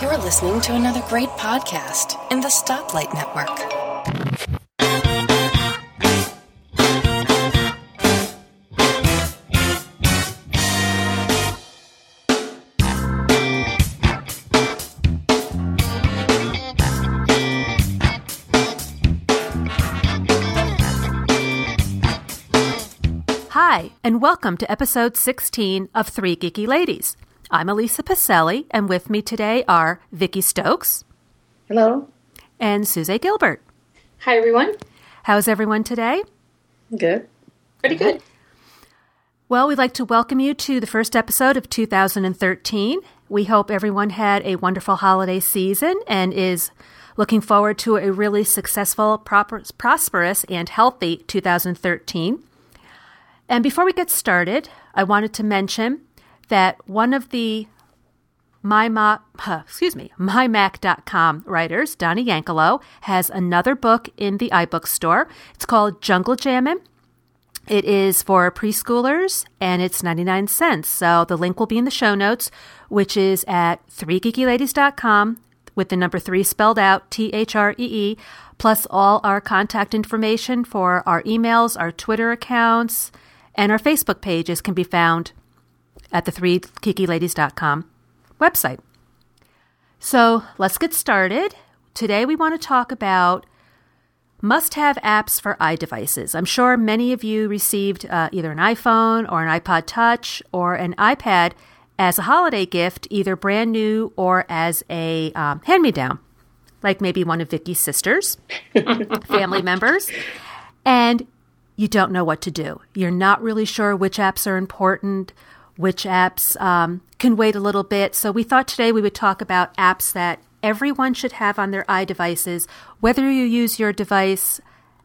You're listening to another great podcast in the Stoplight Network. Hi, and welcome to episode 16 of Three Geeky Ladies. I'm Elisa Pacelli, and with me today are Vicki Stokes Hello. and Suze Gilbert. Hi, everyone. How's everyone today? Good. Pretty good. Well, we'd like to welcome you to the first episode of 2013. We hope everyone had a wonderful holiday season and is looking forward to a really successful, proper, prosperous, and healthy 2013. And before we get started, I wanted to mention that one of the my Ma- excuse me, mymac.com writers, Donnie Yankelo, has another book in the iBook store. It's called Jungle Jammin'. It is for preschoolers and it's 99 cents. So the link will be in the show notes, which is at 3geekyladies.com with the number 3 spelled out, T H R E E, plus all our contact information for our emails, our Twitter accounts, and our Facebook pages can be found at the 3geekyladies.com website. So let's get started. Today we want to talk about must have apps for iDevices. I'm sure many of you received uh, either an iPhone or an iPod Touch or an iPad as a holiday gift, either brand new or as a um, hand me down, like maybe one of Vicky's sisters, family members. And you don't know what to do. You're not really sure which apps are important, which apps um, can wait a little bit. So we thought today we would talk about apps that everyone should have on their iDevices, whether you use your device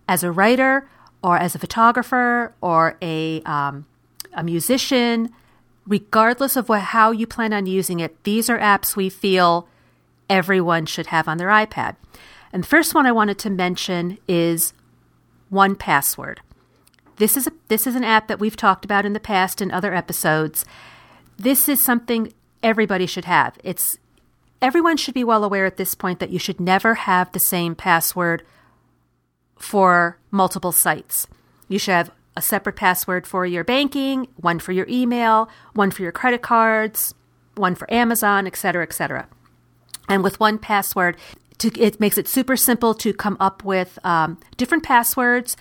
as a writer or as a photographer or a, um, a musician, regardless of what, how you plan on using it, these are apps we feel everyone should have on their iPad. And the first one I wanted to mention is 1Password. This is a, this is an app that we've talked about in the past in other episodes. This is something everybody should have. It's everyone should be well aware at this point that you should never have the same password for multiple sites. You should have a separate password for your banking, one for your email, one for your credit cards, one for Amazon, etc., etc. And with 1Password, to, it makes it super simple to come up with um, different passwords.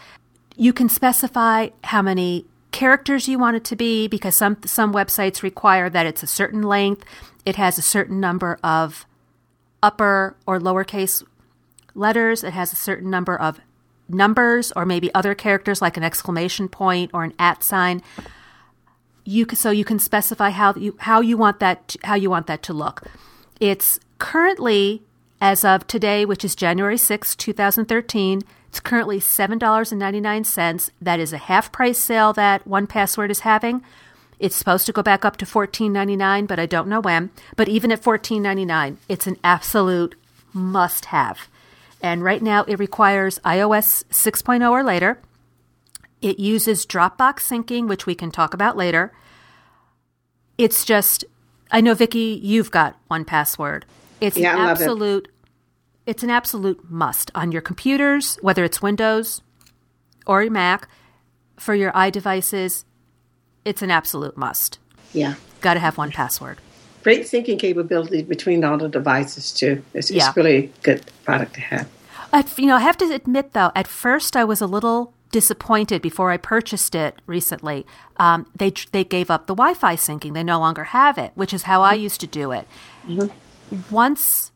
You can specify how many characters you want it to be because some some websites require that it's a certain length. It has a certain number of upper or lowercase letters. It has a certain number of numbers or maybe other characters like an exclamation point or an at sign. You can, so you can specify how you how you want that to, how you want that to look. It's currently as of today, which is January 6, 2013, it's currently $7.99. That is a half price sale that 1Password is having. It's supposed to go back up to $14.99, but I don't know when. But even at $14.99, it's an absolute must have. And right now, it requires iOS 6.0 or later. It uses Dropbox syncing, which we can talk about later. It's just, I know, Vicki, you've got 1Password. It's Yeah, an absolute it. It's an absolute must on your computers, whether it's Windows or your Mac. For your iDevices, it's an absolute must. Yeah. Got to have 1Password. Great syncing capability between all the devices too. It's, Yeah. it's really a good product to have. At, you know, I have to admit though, at first I was a little disappointed before I purchased it recently. Um, they they gave up the Wi-Fi syncing; they no longer have it, which is how I used to do it. Once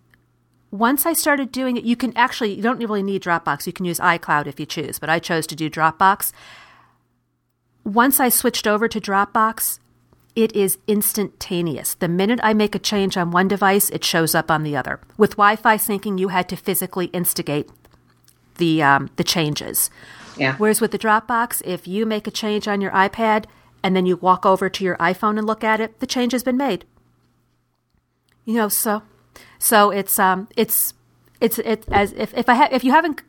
once I started doing it, you can actually you don't really need Dropbox. You can use iCloud if you choose, but I chose to do Dropbox. Once I switched over to Dropbox, it is instantaneous. The minute I make a change on one device, it shows up on the other. With Wi-Fi syncing, you had to physically instigate the um, the changes. Yeah. Whereas with the Dropbox, if you make a change on your iPad and then you walk over to your iPhone and look at it, the change has been made. You know, so so it's um it's it's it as if if I ha- if you haven't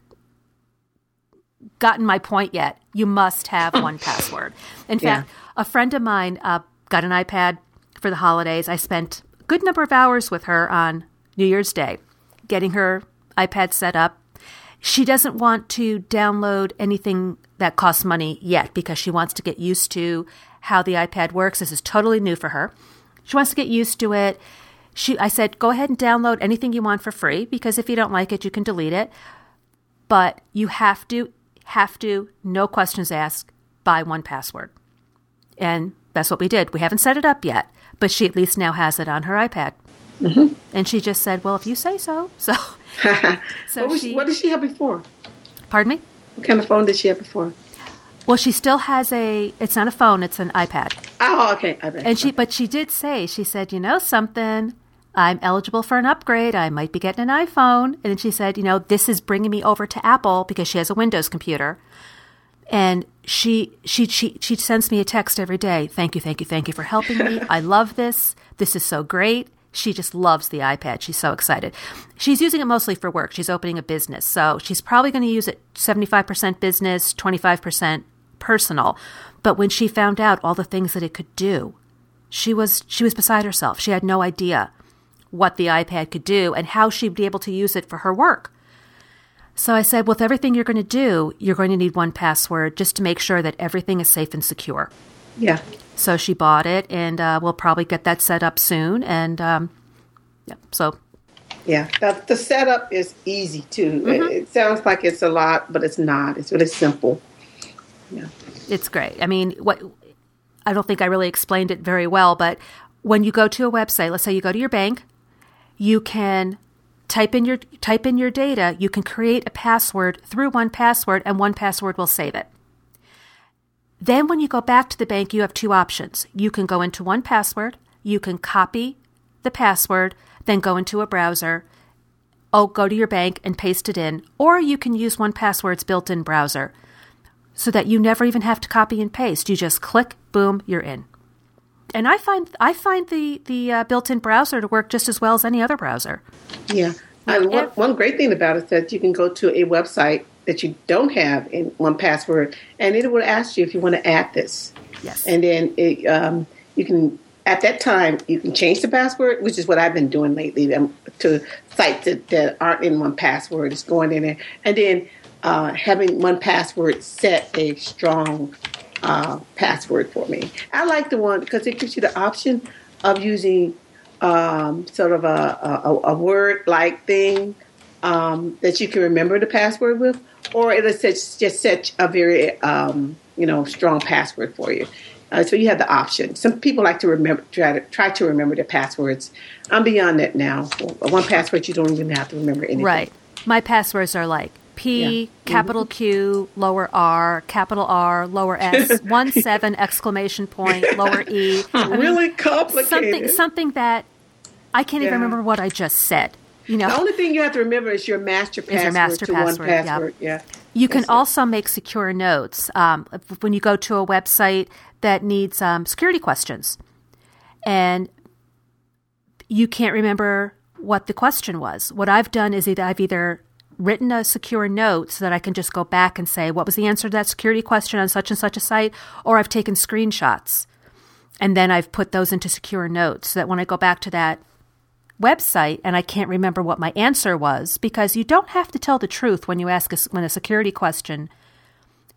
gotten my point yet, you must have 1Password. In Yeah. fact, a friend of mine uh, got an iPad for the holidays. I spent a good number of hours with her on New Year's Day, getting her iPad set up. She doesn't want to download anything that costs money yet because she wants to get used to how the iPad works. This is totally new for her. She wants to get used to it. She, I said, go ahead and download anything you want for free because if you don't like it, you can delete it. But you have to, have to, no questions asked, buy 1Password. And that's what we did. We haven't set it up yet, but she at least now has it on her iPad. Mm-hmm. And she just said, "Well, if you say so." So, so what, was, she, what did she have before? Pardon me. What kind of phone did she have before? Well, she still has a. It's not a phone; it's an iPad. Oh, okay. iPad. And she, but she did say, she said, "You know something." I'm eligible for an upgrade. I might be getting an iPhone. And then she said, you know, this is bringing me over to Apple because she has a Windows computer. And she she she she sends me a text every day. Thank you, thank you, thank you for helping me. I love this. This is so great. She just loves the iPad. She's so excited. She's using it mostly for work. She's opening a business. So she's probably going to use it 75% business, 25% personal. But when she found out all the things that it could do, she was she was beside herself. She had no idea what the iPad could do and how she'd be able to use it for her work. So I said, with everything you're going to do, you're going to need 1Password just to make sure that everything is safe and secure. Yeah. So she bought it, and uh, we'll probably get that set up soon. And um, yeah, so. Yeah, the, the setup is easy too. Mm-hmm. It, it, sounds like it's a lot, but it's not. It's really simple. Yeah, it's great. I mean, what I don't think I really explained it very well, but when you go to a website, let's say you go to your bank, you can type in your type in your data. You can create a password through 1Password, and 1Password will save it. Then, when you go back to the bank, you have two options. You can go into 1Password, you can copy the password, then go into a browser, oh, go to your bank and paste it in, or you can use 1Password's built in browser so that you never even have to copy and paste. You just click, boom, you're in. And I find I find the the uh, built-in browser to work just as well as any other browser. Yeah, one, one great thing about it is that you can go to a website that you don't have in 1Password, and it will ask you if you want to add this. Yes. And then it, um, you can, at that time, you can change the password, which is what I've been doing lately um, to sites that, that, aren't in 1Password. It's going in there. And then uh, having 1Password set a strong uh, password for me. I like the one because it gives you the option of using um, sort of a, a, a word like thing um, that you can remember the password with, or it'll just, just set a very um, you know strong password for you. Uh, so you have the option. Some people like to remember try to try to remember their passwords. I'm beyond that now. 1Password, you don't even have to remember anything. Right. My passwords are like P, yeah. Capital mm-hmm. Q, lower R, capital R, lower S, one seven exclamation point, lower E. I mean, really complicated. Something something that I can't yeah. even remember what I just said. You know, the only thing you have to remember is your master password your master to password, 1Password. Yeah. You can also make secure notes um, when you go to a website that needs um, security questions, and you can't remember what the question was. What I've done is either I've either written a secure note so that I can just go back and say what was the answer to that security question on such and such a site, or I've taken screenshots and then I've put those into secure notes so that when I go back to that website and I can't remember what my answer was because you don't have to tell the truth when you ask a, when a security question.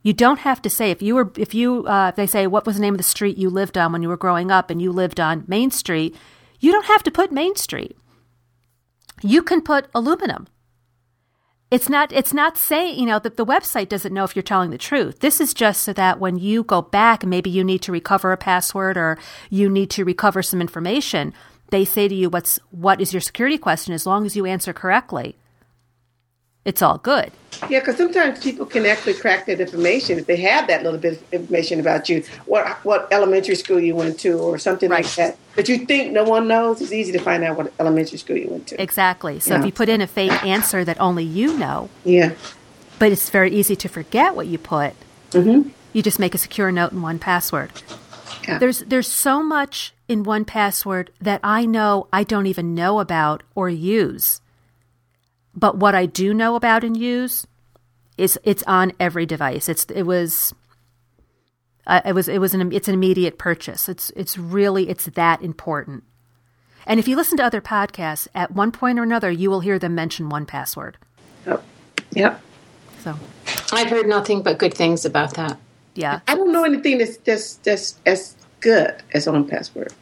You don't have to say if you were if you uh, if they say what was the name of the street you lived on when you were growing up and you lived on Main Street, you don't have to put Main Street. You can put aluminum. It's not it's not saying, you know, that the website doesn't know if you're telling the truth. This is just so that when you go back maybe you need to recover a password or you need to recover some information, they say to you, "What's what is your security question?" As long as you answer correctly, it's all good. Yeah, because sometimes people can actually crack that information if they have that little bit of information about you, what what elementary school you went to, or something right. like that. But you think no one knows. It's easy to find out what elementary school you went to. Exactly. So yeah. if you put in a fake answer that only you know, yeah, but it's very easy to forget what you put. Mm-hmm. You just make a secure note in 1Password. Yeah. There's there's so much in 1Password that I know I don't even know about or use. But what I do know about and use is it's on every device. It's it was uh, it was it was an it's an immediate purchase. It's it's really it's that important. And if you listen to other podcasts, at one point or another, you will hear them mention 1Password. Yep. Yep. So, I've heard nothing but good things about that. yeah, I don't know anything that's that's that's as good as 1Password.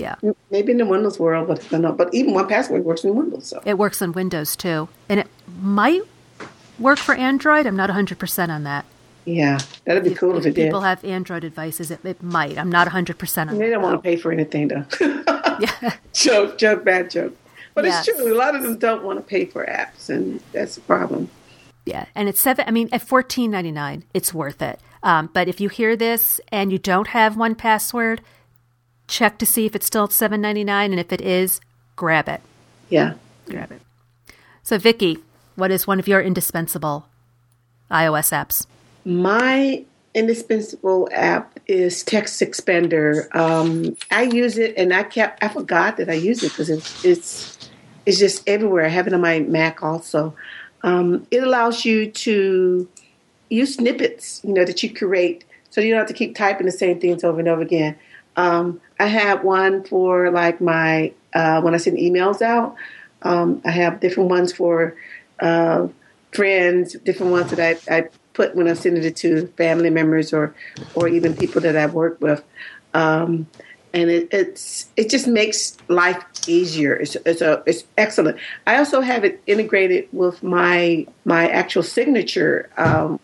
Yeah. Maybe in the Windows world, but I don't know. But even 1Password works in Windows. So It works on Windows too. And it might work for Android. I'm not 100% on that. yeah, that'd be cool if, it did. People have Android devices. It, it might. I'm not 100% on that. They don't want to pay for anything though. Yeah. Joke, joke, bad joke. But Yes. it's true. A lot of them don't want to pay for apps, and that's the problem. Yeah, and it's seven. I mean, at fourteen ninety nine, it's worth it. Um, but if you hear this and you don't have 1Password, check to see if it's still at seven ninety nine, and if it is, grab it. Yeah. Grab it. So, Vicky, what is one of your indispensable iOS apps? My indispensable app is TextExpander. Um, I use it, and I kept I forgot that I use it because it's it's it's just everywhere. I have it on my Mac also. Um, it allows you to use snippets, you know, that you create, so you don't have to keep typing the same things over and over again. Um, I have one for like my uh, when I send emails out. Um, I have different ones for uh, friends, different ones that I, I put when I'm sending it to family members or or even people that I've worked with. Um, and it, it's it just makes life easier. It's it's a it's excellent. I also have it integrated with my my actual signature. Um,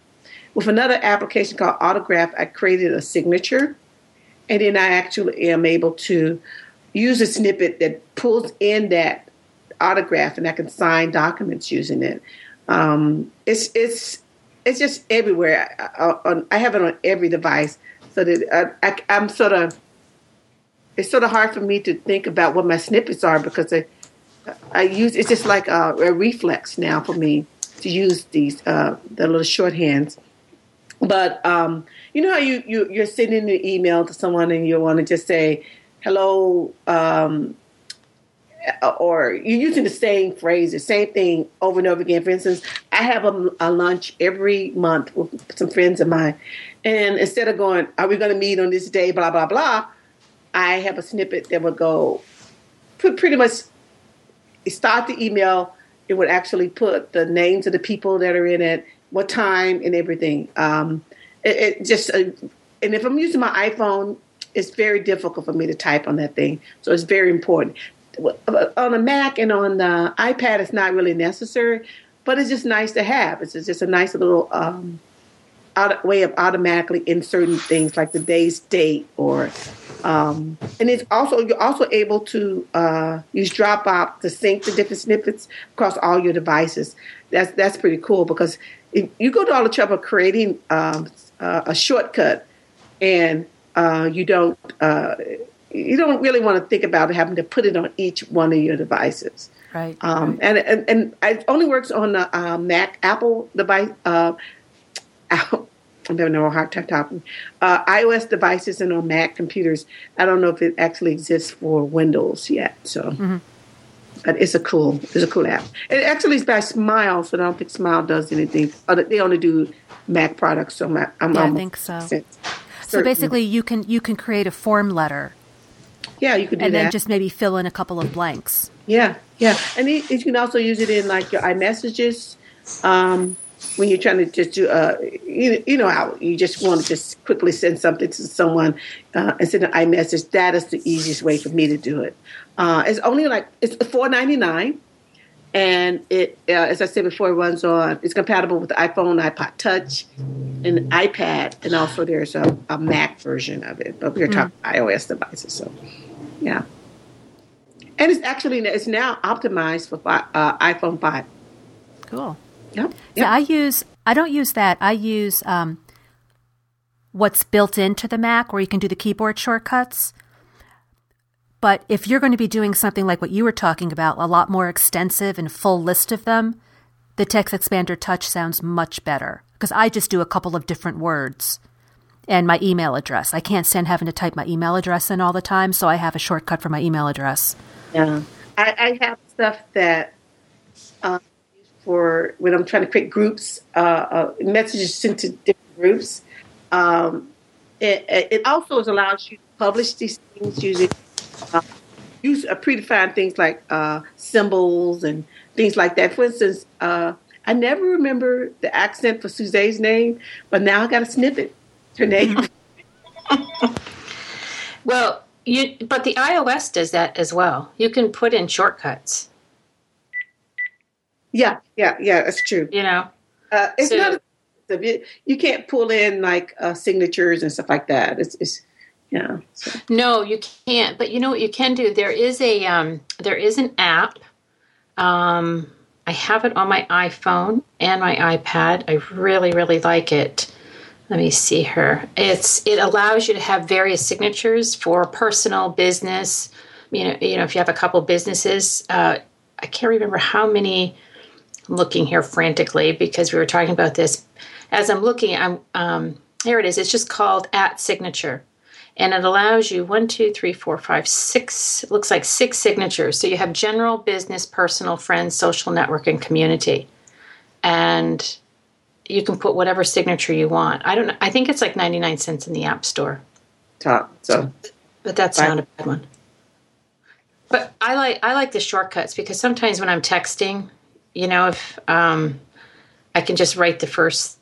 with another application called Autograph, I created a signature, and then I actually am able to use a snippet that pulls in that autograph, and I can sign documents using it. Um, it's it's it's just everywhere. I, I, I have it on every device, so that I, I'm sort of it's sort of hard for me to think about what my snippets are because I I use it's just like a, a reflex now for me to use these uh, the little shorthands. But um, you know how you, you you're sending an email to someone and you want to just say hello, um, or you're using the same phrase, the same thing over and over again. For instance, I have a, a lunch every month with some friends of mine, and instead of going, "Are we going to meet on this day?" Blah blah blah. I have a snippet that would go pre- pretty much start the email. It would actually put the names of the people that are in it, what time, and everything. Um, it, it just, uh, and if I'm using my iPhone, it's very difficult for me to type on that thing. So it's very important. On a Mac and on the iPad, it's not really necessary, but it's just nice to have. It's just a nice little um, way of automatically inserting things like the day's date or um, and it's also you're also able to uh, use Dropbox to sync the different snippets across all your devices. That's that's pretty cool because you go to all the trouble of creating um, uh, a shortcut and uh, you don't uh, you don't really want to think about having to put it on each one of your devices. Right. Um, and, and and it only works on the uh, Mac, Apple device. Uh, I'm having a hard time talking. Uh, iOS devices and on Mac computers. I don't know if it actually exists for Windows yet. So, but it's a cool, it's a cool app. It actually is by Smile, so I don't think Smile does anything. Other, they only do Mac products. So I'm Yeah, I think so. certain. So basically, you can you can create a form letter yeah, you could do and that. then just maybe fill in a couple of blanks. Yeah, yeah, and it, you can also use it in like your iMessages um, when you're trying to just do. Uh, you, you know how you just want to just quickly send something to someone uh, and send an iMessage. That is the easiest way for me to do it. Uh, it's only like it's four ninety nine, and it uh, as I said before, it runs on. It's compatible with the iPhone, iPod Touch, and iPad, and also there's a, a Mac version of it. But we're talking iOS devices, so yeah. And it's actually it's now optimized for uh, iPhone five. Cool. Yep. Yeah, I use. I don't use that. I use um, what's built into the Mac, where you can do the keyboard shortcuts. But if you're going to be doing something like what you were talking about, a lot more extensive and full list of them, the TextExpander Touch sounds much better because I just do a couple of different words and my email address. I can't stand having to type my email address in all the time, so I have a shortcut for my email address. Yeah. I, I have stuff that uh, for when I'm trying to create groups, uh, uh, messages sent to different groups. Um, it, it also allows you to publish these things using uh, use a predefined things like uh, symbols and things like that. For instance, uh, I never remember the accent for Suzette's name, but now I got a snippet. Her name. well, you but the iOS does that as well. You can put in shortcuts. Yeah, yeah, yeah. That's true. You know, uh, it's so, not. A, you can't pull in like uh, signatures and stuff like that. It's, it's yeah. So. No, you can't. But you know what you can do? There is a um, there is an app. Um, I have it on my iPhone and my iPad. I really, really like it. Let me see her. It's it allows you to have various signatures for personal, business. You know, you know, if you have a couple businesses, uh, I can't remember how many. I'm looking here frantically because we were talking about this. As I'm looking, I'm um, here. It is. It's just called at signature and it allows you one, two, three, four, five, six, it looks like six signatures. So you have general, business, personal, friends, social network, and community. And you can put whatever signature you want. I don't know. I think it's like 99 cents in the App Store. Top. So, but that's not a bad one. But I like I like the shortcuts because sometimes when I'm texting, you know, if um, I can just write the first,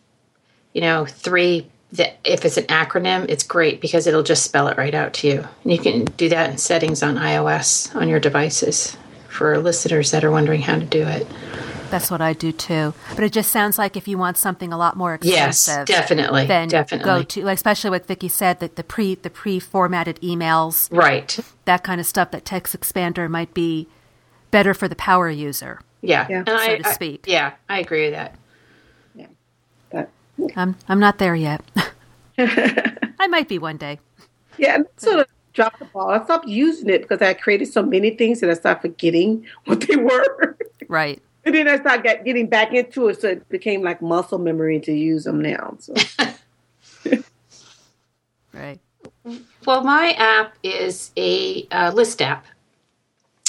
you know, three that if it's an acronym, it's great because it'll just spell it right out to you. And you can do that in settings on iOS on your devices for listeners that are wondering how to do it. That's what I do too. But it just sounds like if you want something a lot more expensive, yes, definitely, then definitely go to, like, especially what Vicky said, that the pre the pre formatted emails, right, that kind of stuff. That TextExpander might be better for the power user. Yeah, yeah. so I, to speak. I, yeah, I agree with that. Yeah, but I'm I'm not there yet. I might be one day. Yeah, and sort of dropped the ball. I stopped using it because I created so many things that I started forgetting what they were. Right. and then I started get, getting back into it, so it became like muscle memory to use them now. So. right. Well, my app is a uh, list app.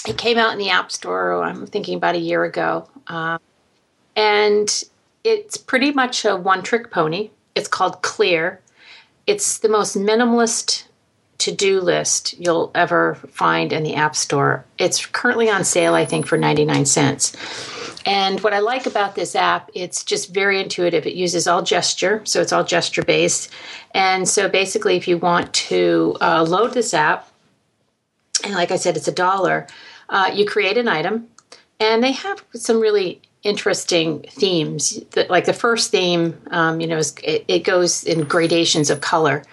It came out in the App Store. I'm thinking about a year ago, um, and it's pretty much a one trick pony. It's called Clear. It's the most minimalist to do list you'll ever find in the App Store. It's currently on sale, I think, for 99 cents. And what I like about this app, it's just very intuitive. It uses all gesture, so it's all gesture based. And so basically, if you want to uh, load this app, and like I said, it's a dollar, uh, you create an item, and they have some really interesting themes. Like the first theme, um, you know, is, it, it goes in gradations of color.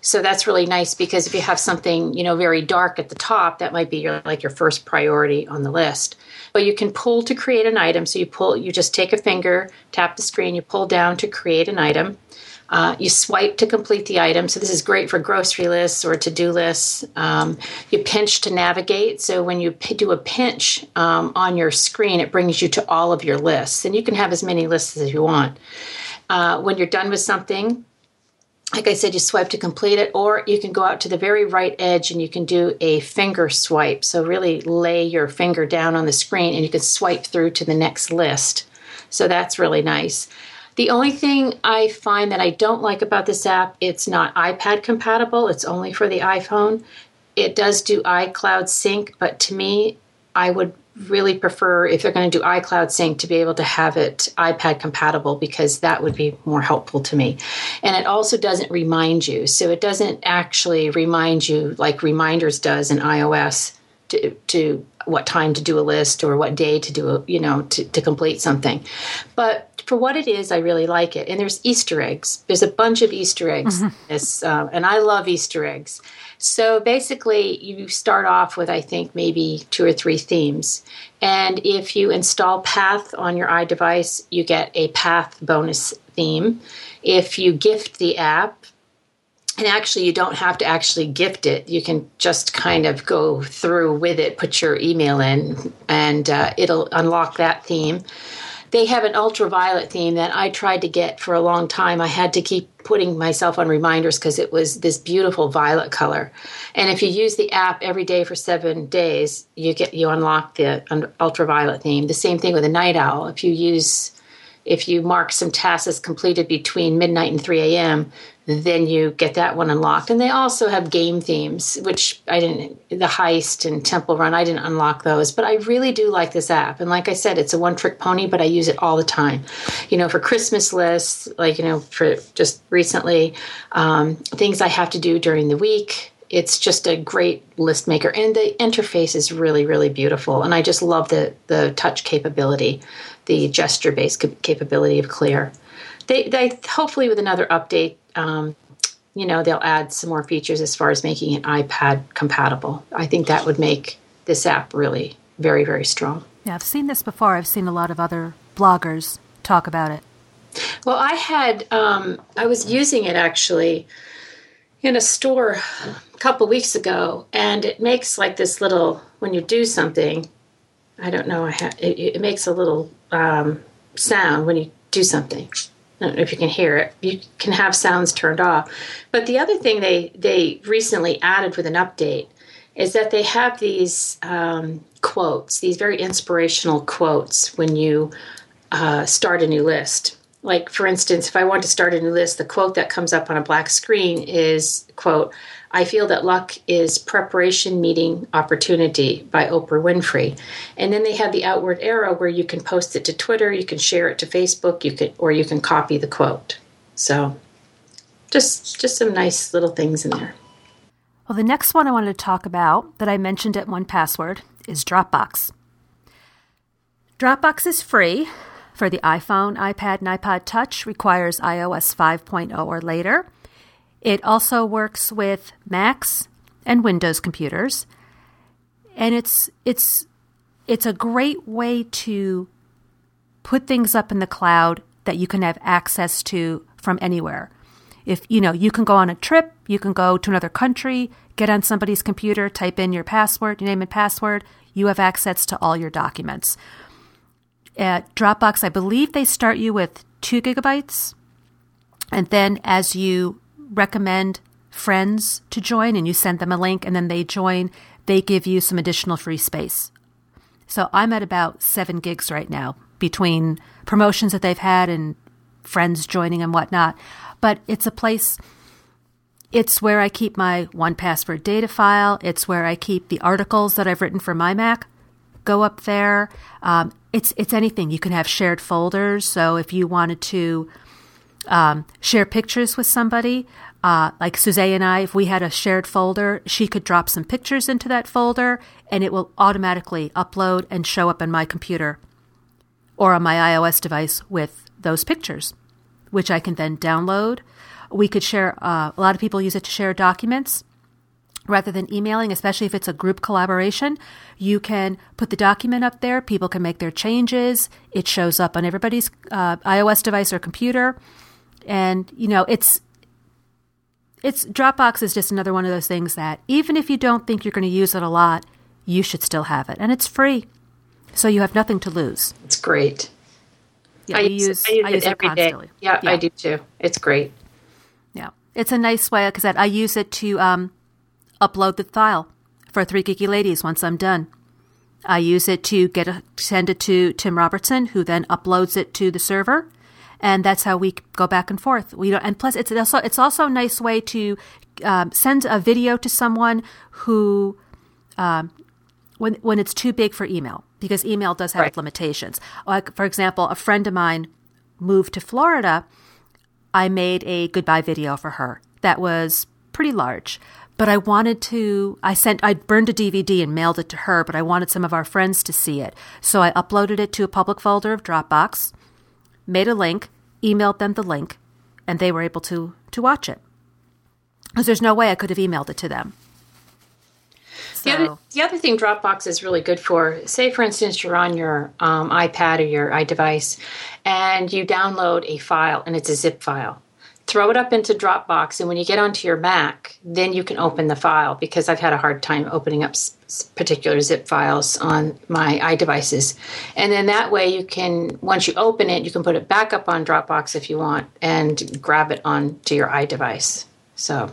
So that's really nice because if you have something, you know, very dark at the top, that might be your like your first priority on the list. But you can pull to create an item. So you pull, you just take a finger, tap the screen, you pull down to create an item. Uh, you swipe to complete the item. So this is great for grocery lists or to-do lists. Um, you pinch to navigate. So when you p- do a pinch um, on your screen, it brings you to all of your lists, and you can have as many lists as you want. Uh, when you're done with something, like I said, you swipe to complete it, or you can go out to the very right edge and you can do a finger swipe. So, really lay your finger down on the screen and you can swipe through to the next list. So, that's really nice. The only thing I find that I don't like about this app, it's not iPad compatible, it's only for the iPhone. It does do iCloud sync, but to me, I would really prefer if they're going to do iCloud sync to be able to have it iPad compatible because that would be more helpful to me. And it also doesn't remind you. So it doesn't actually remind you like reminders does in iOS to, to what time to do a list or what day to do a, you know to, to complete something but for what it is, I really like it. And there's Easter eggs. There's a bunch of Easter eggs. Mm-hmm. This, um, and I love Easter eggs. So basically, you start off with, I think, maybe two or three themes. And if you install Path on your iDevice, you get a Path bonus theme. If you gift the app, and actually, you don't have to actually gift it. You can just kind of go through with it, put your email in, and uh, it'll unlock that theme they have an ultraviolet theme that I tried to get for a long time. I had to keep putting myself on reminders because it was this beautiful violet color. And if you use the app every day for seven days, you get you unlock the ultraviolet theme. The same thing with a night owl. If you use if you mark some tasks as completed between midnight and 3 a.m., then you get that one unlocked. And they also have game themes, which I didn't, the heist and temple run, I didn't unlock those. But I really do like this app. And like I said, it's a one trick pony, but I use it all the time. You know, for Christmas lists, like, you know, for just recently, um, things I have to do during the week. It's just a great list maker. And the interface is really, really beautiful. And I just love the, the touch capability, the gesture based capability of Clear. They, they hopefully with another update um, you know, they'll add some more features as far as making it iPad compatible. I think that would make this app really very, very strong. Yeah, I've seen this before. I've seen a lot of other bloggers talk about it. Well, I had, um, I was using it actually in a store a couple weeks ago, and it makes like this little, when you do something, I don't know, I ha- it, it makes a little um, sound when you do something. I don't know if you can hear it. You can have sounds turned off. But the other thing they they recently added with an update is that they have these um, quotes, these very inspirational quotes when you uh, start a new list. Like for instance, if I want to start a new list, the quote that comes up on a black screen is quote I feel that luck is preparation meeting opportunity by Oprah Winfrey. And then they have the outward arrow where you can post it to Twitter, you can share it to Facebook, you can or you can copy the quote. So just just some nice little things in there. Well, the next one I wanted to talk about that I mentioned at 1Password is Dropbox. Dropbox is free for the iPhone, iPad, and iPod Touch, requires iOS 5.0 or later. It also works with Macs and Windows computers. And it's it's it's a great way to put things up in the cloud that you can have access to from anywhere. If you know, you can go on a trip, you can go to another country, get on somebody's computer, type in your password, your name and password, you have access to all your documents. At Dropbox, I believe they start you with 2 gigabytes. And then as you recommend friends to join and you send them a link and then they join, they give you some additional free space. So I'm at about seven gigs right now between promotions that they've had and friends joining and whatnot. But it's a place, it's where I keep my 1Password data file, it's where I keep the articles that I've written for MyMac. Go up there. Um, it's it's anything. You can have shared folders. So if you wanted to um, share pictures with somebody. Uh, like Suzanne and I, if we had a shared folder, she could drop some pictures into that folder and it will automatically upload and show up on my computer or on my iOS device with those pictures, which I can then download. We could share, uh, a lot of people use it to share documents rather than emailing, especially if it's a group collaboration. You can put the document up there, people can make their changes, it shows up on everybody's uh, iOS device or computer and you know it's it's Dropbox is just another one of those things that even if you don't think you're going to use it a lot, you should still have it, and it's free, so you have nothing to lose. It's great. Yeah, I use, use, I use, I use it, it constantly. Yeah, yeah, I do too. It's great. Yeah, it's a nice way because I use it to um, upload the file for Three Geeky Ladies once I'm done. I use it to get a, send it to Tim Robertson, who then uploads it to the server and that's how we go back and forth. We don't, and plus it's also it's also a nice way to um, send a video to someone who. Um, when, when it's too big for email, because email does have right. limitations. Like, for example, a friend of mine moved to Florida. I made a goodbye video for her that was pretty large but I wanted to I sent I burned a DVD and mailed it to her, but I wanted some of our friends to see it. So I uploaded it to a public folder of Dropbox made a link, emailed them the link, and they were able to, to watch it. Because there's no way I could have emailed it to them. So. The, other, the other thing Dropbox is really good for, say for instance, you're on your um, iPad or your iDevice and you download a file and it's a zip file throw it up into Dropbox, and when you get onto your Mac, then you can open the file because I've had a hard time opening up particular zip files on my iDevices. And then that way you can, once you open it, you can put it back up on Dropbox if you want and grab it onto your iDevice. So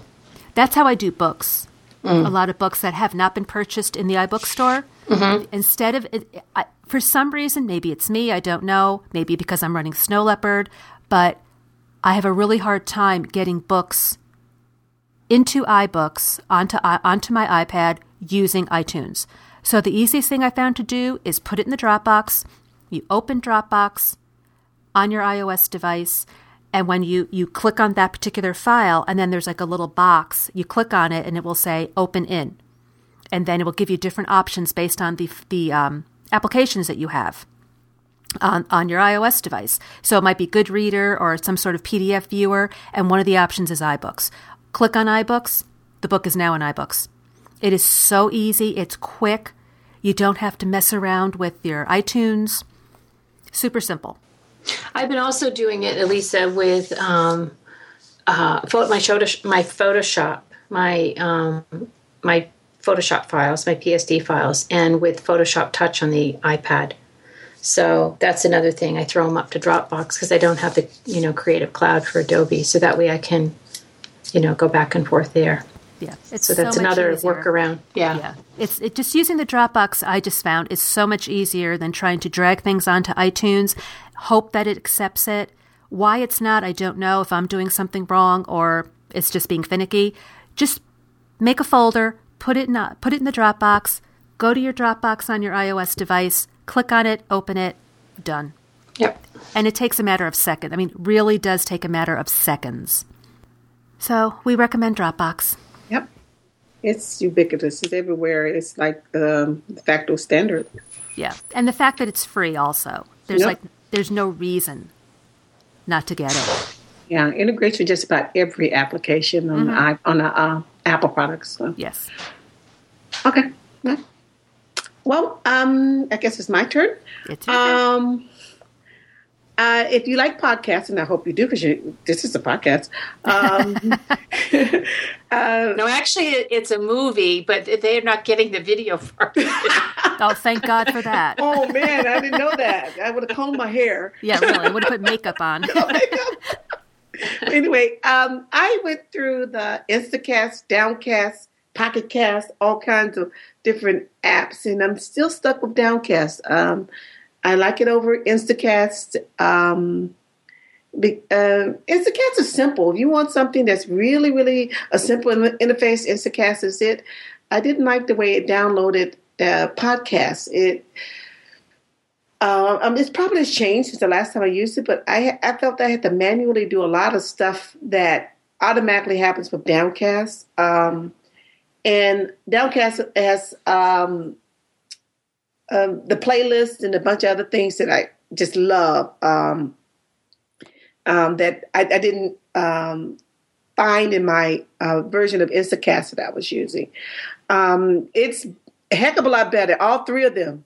that's how I do books. Mm. A lot of books that have not been purchased in the iBook store. Mm-hmm. Instead of, I, for some reason, maybe it's me, I don't know, maybe because I'm running Snow Leopard, but I have a really hard time getting books into iBooks onto onto my iPad using iTunes. So the easiest thing I found to do is put it in the Dropbox. You open Dropbox on your iOS device, and when you you click on that particular file, and then there's like a little box, you click on it, and it will say "Open in," and then it will give you different options based on the the um, applications that you have on, on your iOS device. So it might be GoodReader or some sort of PDF viewer, and one of the options is iBooks. Click on iBooks, the book is now in iBooks. It is so easy, it's quick. You don't have to mess around with your iTunes. Super simple. I've been also doing it, Elisa, with um, uh, my my Photoshop, my um, my Photoshop files, my PSD files, and with Photoshop Touch on the iPad. So that's another thing. I throw them up to Dropbox because I don't have the you know Creative Cloud for Adobe, so that way I can you know go back and forth there. Yeah, it's so that's so another easier. workaround. Yeah, yeah. It's it, just using the Dropbox. I just found is so much easier than trying to drag things onto iTunes. Hope that it accepts it. Why it's not, I don't know. If I'm doing something wrong or it's just being finicky, just make a folder, put it in a, put it in the Dropbox. Go to your Dropbox on your iOS device, click on it, open it, done. Yep. And it takes a matter of seconds. I mean, really does take a matter of seconds. So we recommend Dropbox. Yep. It's ubiquitous. It's everywhere. It's like um, the facto standard. Yeah. And the fact that it's free also. There's yep. like there's no reason not to get it. Yeah, integrates with just about every application on mm-hmm. the, on the uh, Apple products. So. Yes. Okay. Well, um, I guess it's my turn. It's your um, turn. Uh, if you like podcasts, and I hope you do because this is a podcast. Um, uh, no, actually, it's a movie, but they're not getting the video for it. oh, thank God for that. Oh, man, I didn't know that. I would have combed my hair. Yeah, really. I would have put makeup on. anyway, um, I went through the Instacast, Downcast, Pocket Cast, all kinds of different apps, and I'm still stuck with Downcast. Um, I like it over Instacast. Um, uh, Instacast is simple. If you want something that's really, really a simple interface, Instacast is it. I didn't like the way it downloaded uh, podcasts. It uh, um, it's probably changed since the last time I used it, but I I felt I had to manually do a lot of stuff that automatically happens with Downcast. Um, and Downcast has um, um, the playlist and a bunch of other things that I just love um, um, that I, I didn't um, find in my uh, version of Instacast that I was using. Um, it's a heck of a lot better. All three of them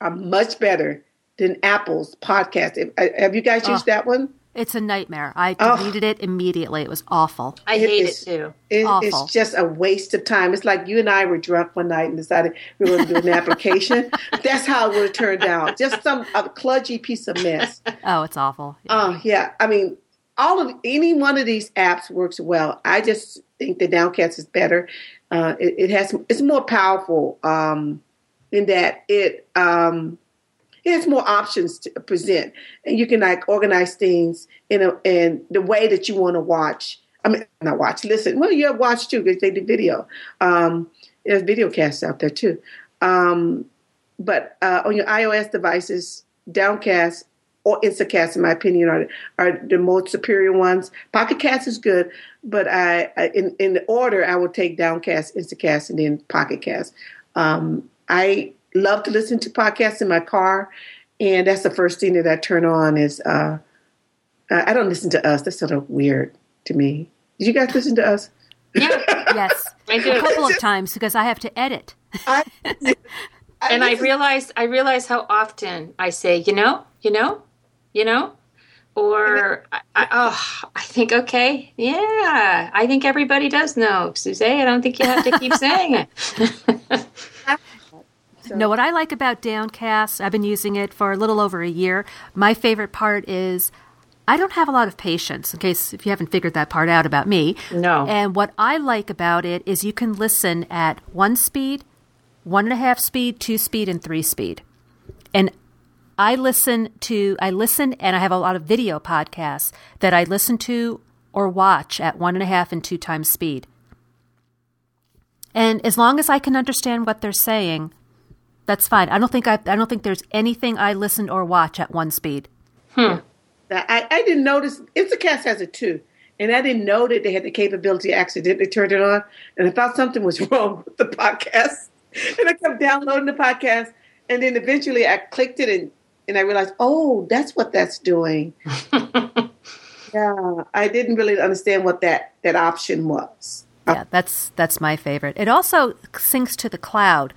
are much better than Apple's podcast. Have you guys used oh. that one? It's a nightmare. I deleted oh. it immediately. It was awful. I it hate is, it too. It, it's just a waste of time. It's like you and I were drunk one night and decided we were going to do an application. That's how it would have turned out. Just some a kludgy piece of mess. Oh, it's awful. Oh yeah. yeah. I mean, all of any one of these apps works well. I just think the Downcast is better. Uh, it, it, has it's more powerful um, in that it. Um, has more options to present, and you can like organize things in a in the way that you want to watch. I mean, not watch, listen. Well, you watch too because they do video. Um, there's video casts out there too. Um, but uh, on your iOS devices, Downcast or Instacast, in my opinion, are are the most superior ones. Pocket Cast is good, but I, I in in order I will take Downcast, Instacast, and then Pocket Cast. Um, I love to listen to podcasts in my car, and that's the first thing that I turn on. Is uh, I don't listen to us. That's sort of weird to me. Did you guys listen to us? Yeah. yes, I do a couple of times because I have to edit. I, I and I realize I realize how often I say, you know, you know, you know, or I, I, oh, I think okay, yeah, I think everybody does know, Suzanne. I don't think you have to keep saying it. So. No, what I like about Downcast, I've been using it for a little over a year. My favorite part is I don't have a lot of patience, in case if you haven't figured that part out about me. No. And what I like about it is you can listen at one speed, one and a half speed, two speed, and three speed. And I listen to I listen and I have a lot of video podcasts that I listen to or watch at one and a half and two times speed. And as long as I can understand what they're saying, that's fine. I don't think I, I don't think there's anything I listen or watch at one speed. Hmm. I, I didn't notice Instacast has it too. And I didn't know that they had the capability. I accidentally turned it on, and I thought something was wrong with the podcast. And I kept downloading the podcast, and then eventually I clicked it, and and I realized, oh, that's what that's doing. yeah, I didn't really understand what that that option was. Yeah, that's that's my favorite. It also syncs to the cloud,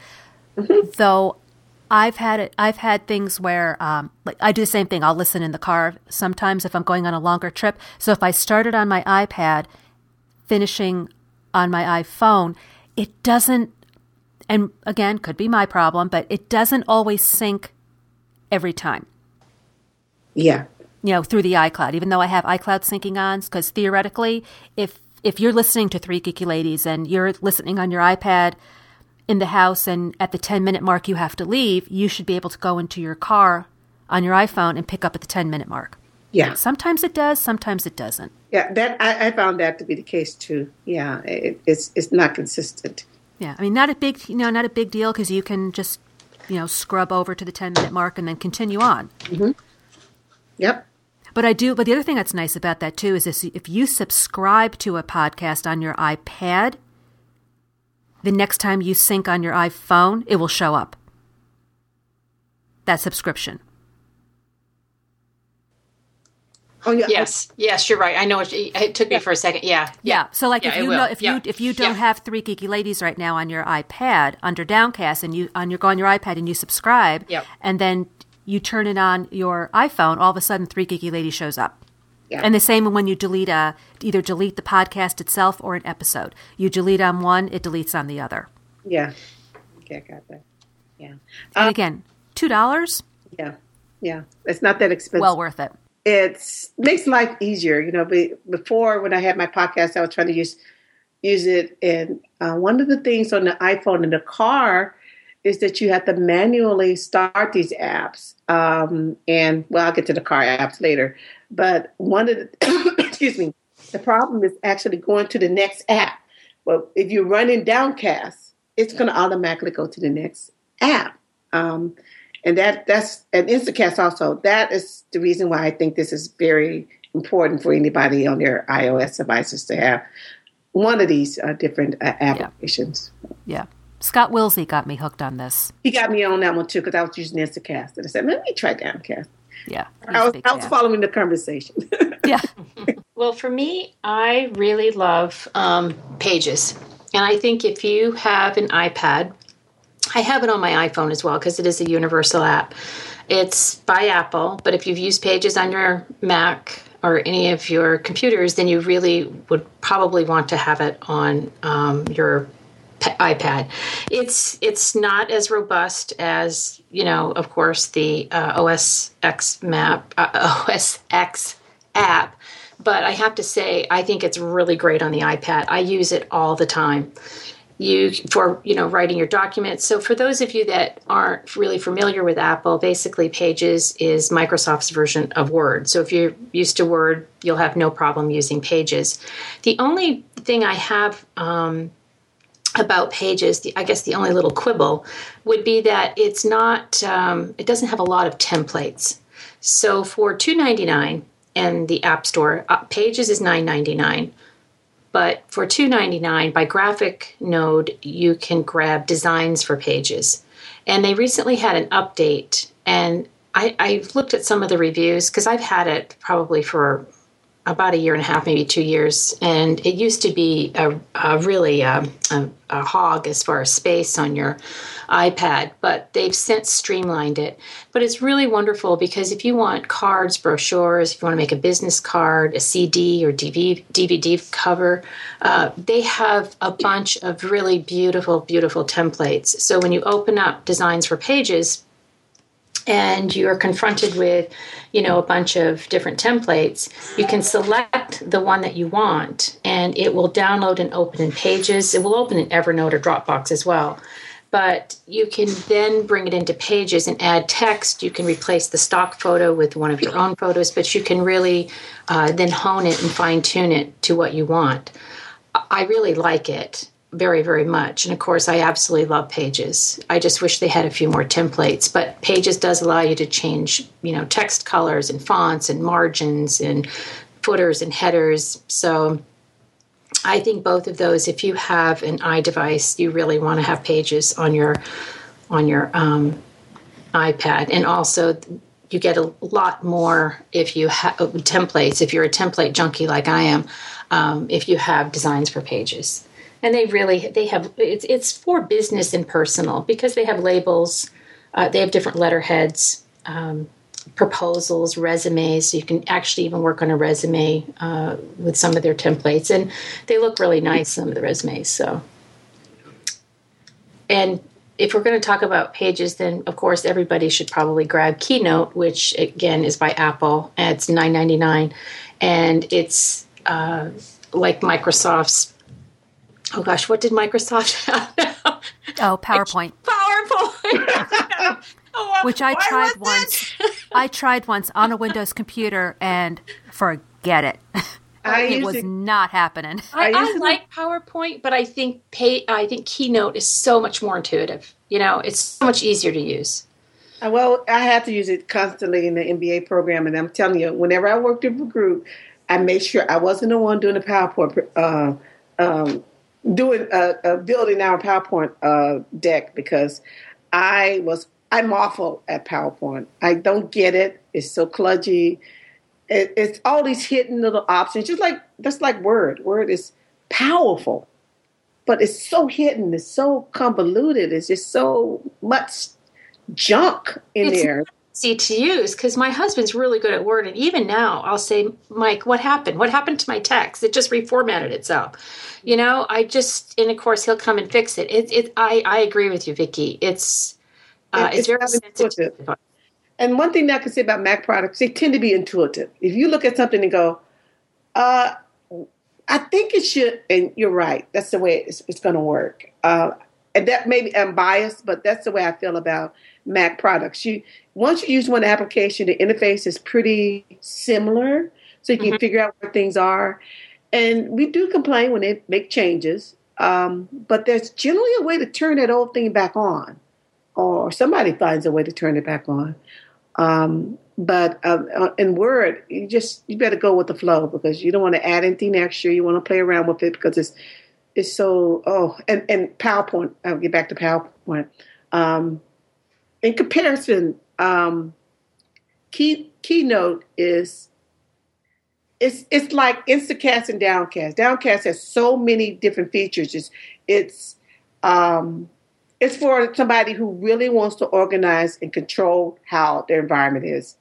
mm-hmm. though. I've had it. I've had things where, um, like, I do the same thing. I'll listen in the car sometimes if I'm going on a longer trip. So if I started on my iPad, finishing on my iPhone, it doesn't. And again, could be my problem, but it doesn't always sync every time. Yeah. You know, through the iCloud, even though I have iCloud syncing on, because theoretically, if if you're listening to Three Geeky Ladies and you're listening on your iPad in the house and at the 10 minute mark you have to leave, you should be able to go into your car on your iPhone and pick up at the 10 minute mark. Yeah. Sometimes it does, sometimes it doesn't. Yeah, that I, I found that to be the case too. Yeah, it, it's it's not consistent. Yeah, I mean, not a big you know not a big deal because you can just you know scrub over to the 10 minute mark and then continue on. Mm-hmm. Yep. But I do. But the other thing that's nice about that too is if you subscribe to a podcast on your iPad, the next time you sync on your iPhone, it will show up. That subscription. Oh yeah. Yes. Yes, you're right. I know it, it took me for a second. Yeah. Yeah. yeah. So like yeah, if you know if yeah. you if you don't have three geeky ladies right now on your iPad under Downcast and you on your go on your iPad and you subscribe, yep. and then you turn it on your iPhone, all of a sudden Three Geeky Lady shows up. Yeah. And the same when you delete a either delete the podcast itself or an episode. You delete on one, it deletes on the other. Yeah. Okay, I got that. Yeah. And um, again, two dollars. Yeah. Yeah. It's not that expensive. Well worth it. It makes life easier. You know, before when I had my podcast, I was trying to use use it, and uh, one of the things on the iPhone in the car is that you have to manually start these apps. Um, and well, I'll get to the car apps later. But one of the, excuse me, the problem is actually going to the next app. Well, if you're running Downcast, it's going to automatically go to the next app. Um, and that that's an Instacast also. That is the reason why I think this is very important for anybody on their iOS devices to have one of these uh, different uh, applications. Yeah. yeah. Scott Wilsey got me hooked on this. He got me on that one too because I was using Instacast, and I said, "Let me try Downcast." Yeah, I was, I was following the conversation. yeah. well, for me, I really love um, Pages, and I think if you have an iPad, I have it on my iPhone as well because it is a universal app. It's by Apple, but if you've used Pages on your Mac or any of your computers, then you really would probably want to have it on um, your iPad. It's it's not as robust as you know, of course, the uh, OS X map uh, OS X app, but I have to say I think it's really great on the iPad. I use it all the time. You for you know writing your documents. So for those of you that aren't really familiar with Apple, basically Pages is Microsoft's version of Word. So if you're used to Word, you'll have no problem using Pages. The only thing I have um, about pages the, i guess the only little quibble would be that it's not um, it doesn't have a lot of templates. So for 299 in the app store uh, pages is 999 but for 299 by graphic node you can grab designs for pages. And they recently had an update and I, I looked at some of the reviews because I've had it probably for about a year and a half, maybe two years, and it used to be a, a really um, a, a, hog as far as space on your iPad, but they've since streamlined it. But it's really wonderful because if you want cards, brochures, if you want to make a business card, a CD or DVD, DVD cover, uh, they have a bunch of really beautiful, beautiful templates. So when you open up Designs for Pages, and you're confronted with you know a bunch of different templates you can select the one that you want and it will download and open in pages it will open in evernote or dropbox as well but you can then bring it into pages and add text. You can replace the stock photo with one of your own photos, but you can really uh, then hone it and fine tune it to what you want. I really like it very, very much. And of course, I absolutely love Pages. I just wish they had a few more templates. But Pages does allow you to change, you know, text colors and fonts and margins and footers and headers. So I think both of those, if you have an iDevice, you really want to have Pages on your on your um, iPad. And also, you get a lot more if you have templates. If you're a template junkie like I am, um, if you have designs for Pages and they really they have it's it's for business and personal because they have labels uh, they have different letterheads um, proposals resumes. So you can actually even work on a resume uh, with some of their templates. And they look really nice some of the resumes so. And if we're going to talk about pages then of course everybody should probably grab keynote which again is by apple. It's 9.99 and it's uh, like microsoft's oh gosh, what did Microsoft have? oh, PowerPoint. PowerPoint. oh, Which I tried once. I tried once on a Windows computer and forget it. I it was not happening. I, I like PowerPoint, but I think pay, I think Keynote is so much more intuitive. You know, it's so much easier to use. Uh, well, I had to use it constantly in the MBA program, and I'm telling you, whenever I worked in a group, I made sure I wasn't the one doing the PowerPoint uh, um, doing a, building our PowerPoint uh, deck because I was I'm awful at PowerPoint. I don't get it. It's so kludgy. It, it's all these hidden little options, just like that's like Word. Word is powerful, but it's so hidden. It's so convoluted. It's just so much junk in it's there. Easy to use because my husband's really good at Word, and even now I'll say, Mike, what happened? What happened to my text? It just reformatted itself you know, I just and of course he'll come and fix it. It, it I I agree with you, Vicki. It's uh, it's, it's very. Intuitive. And one thing that I can say about Mac products, they tend to be intuitive. If you look at something and go, uh, I think it should, and you're right, that's the way it's, it's going to work. Uh, and that maybe I'm biased, but that's the way I feel about Mac products. You once you use one application, the interface is pretty similar, so you can mm-hmm. figure out where things are. And we do complain when they make changes, um, but there's generally a way to turn that old thing back on, or somebody finds a way to turn it back on. Um, but uh, uh, in Word, you just you better go with the flow because you don't want to add anything extra. You want to play around with it because it's it's so oh and and PowerPoint. I'll get back to PowerPoint. Um, in comparison, um, key keynote is it's it's like Instacast and Downcast. Downcast has so many different features. It's it's um, it's for somebody who really wants to organize and control how their environment is.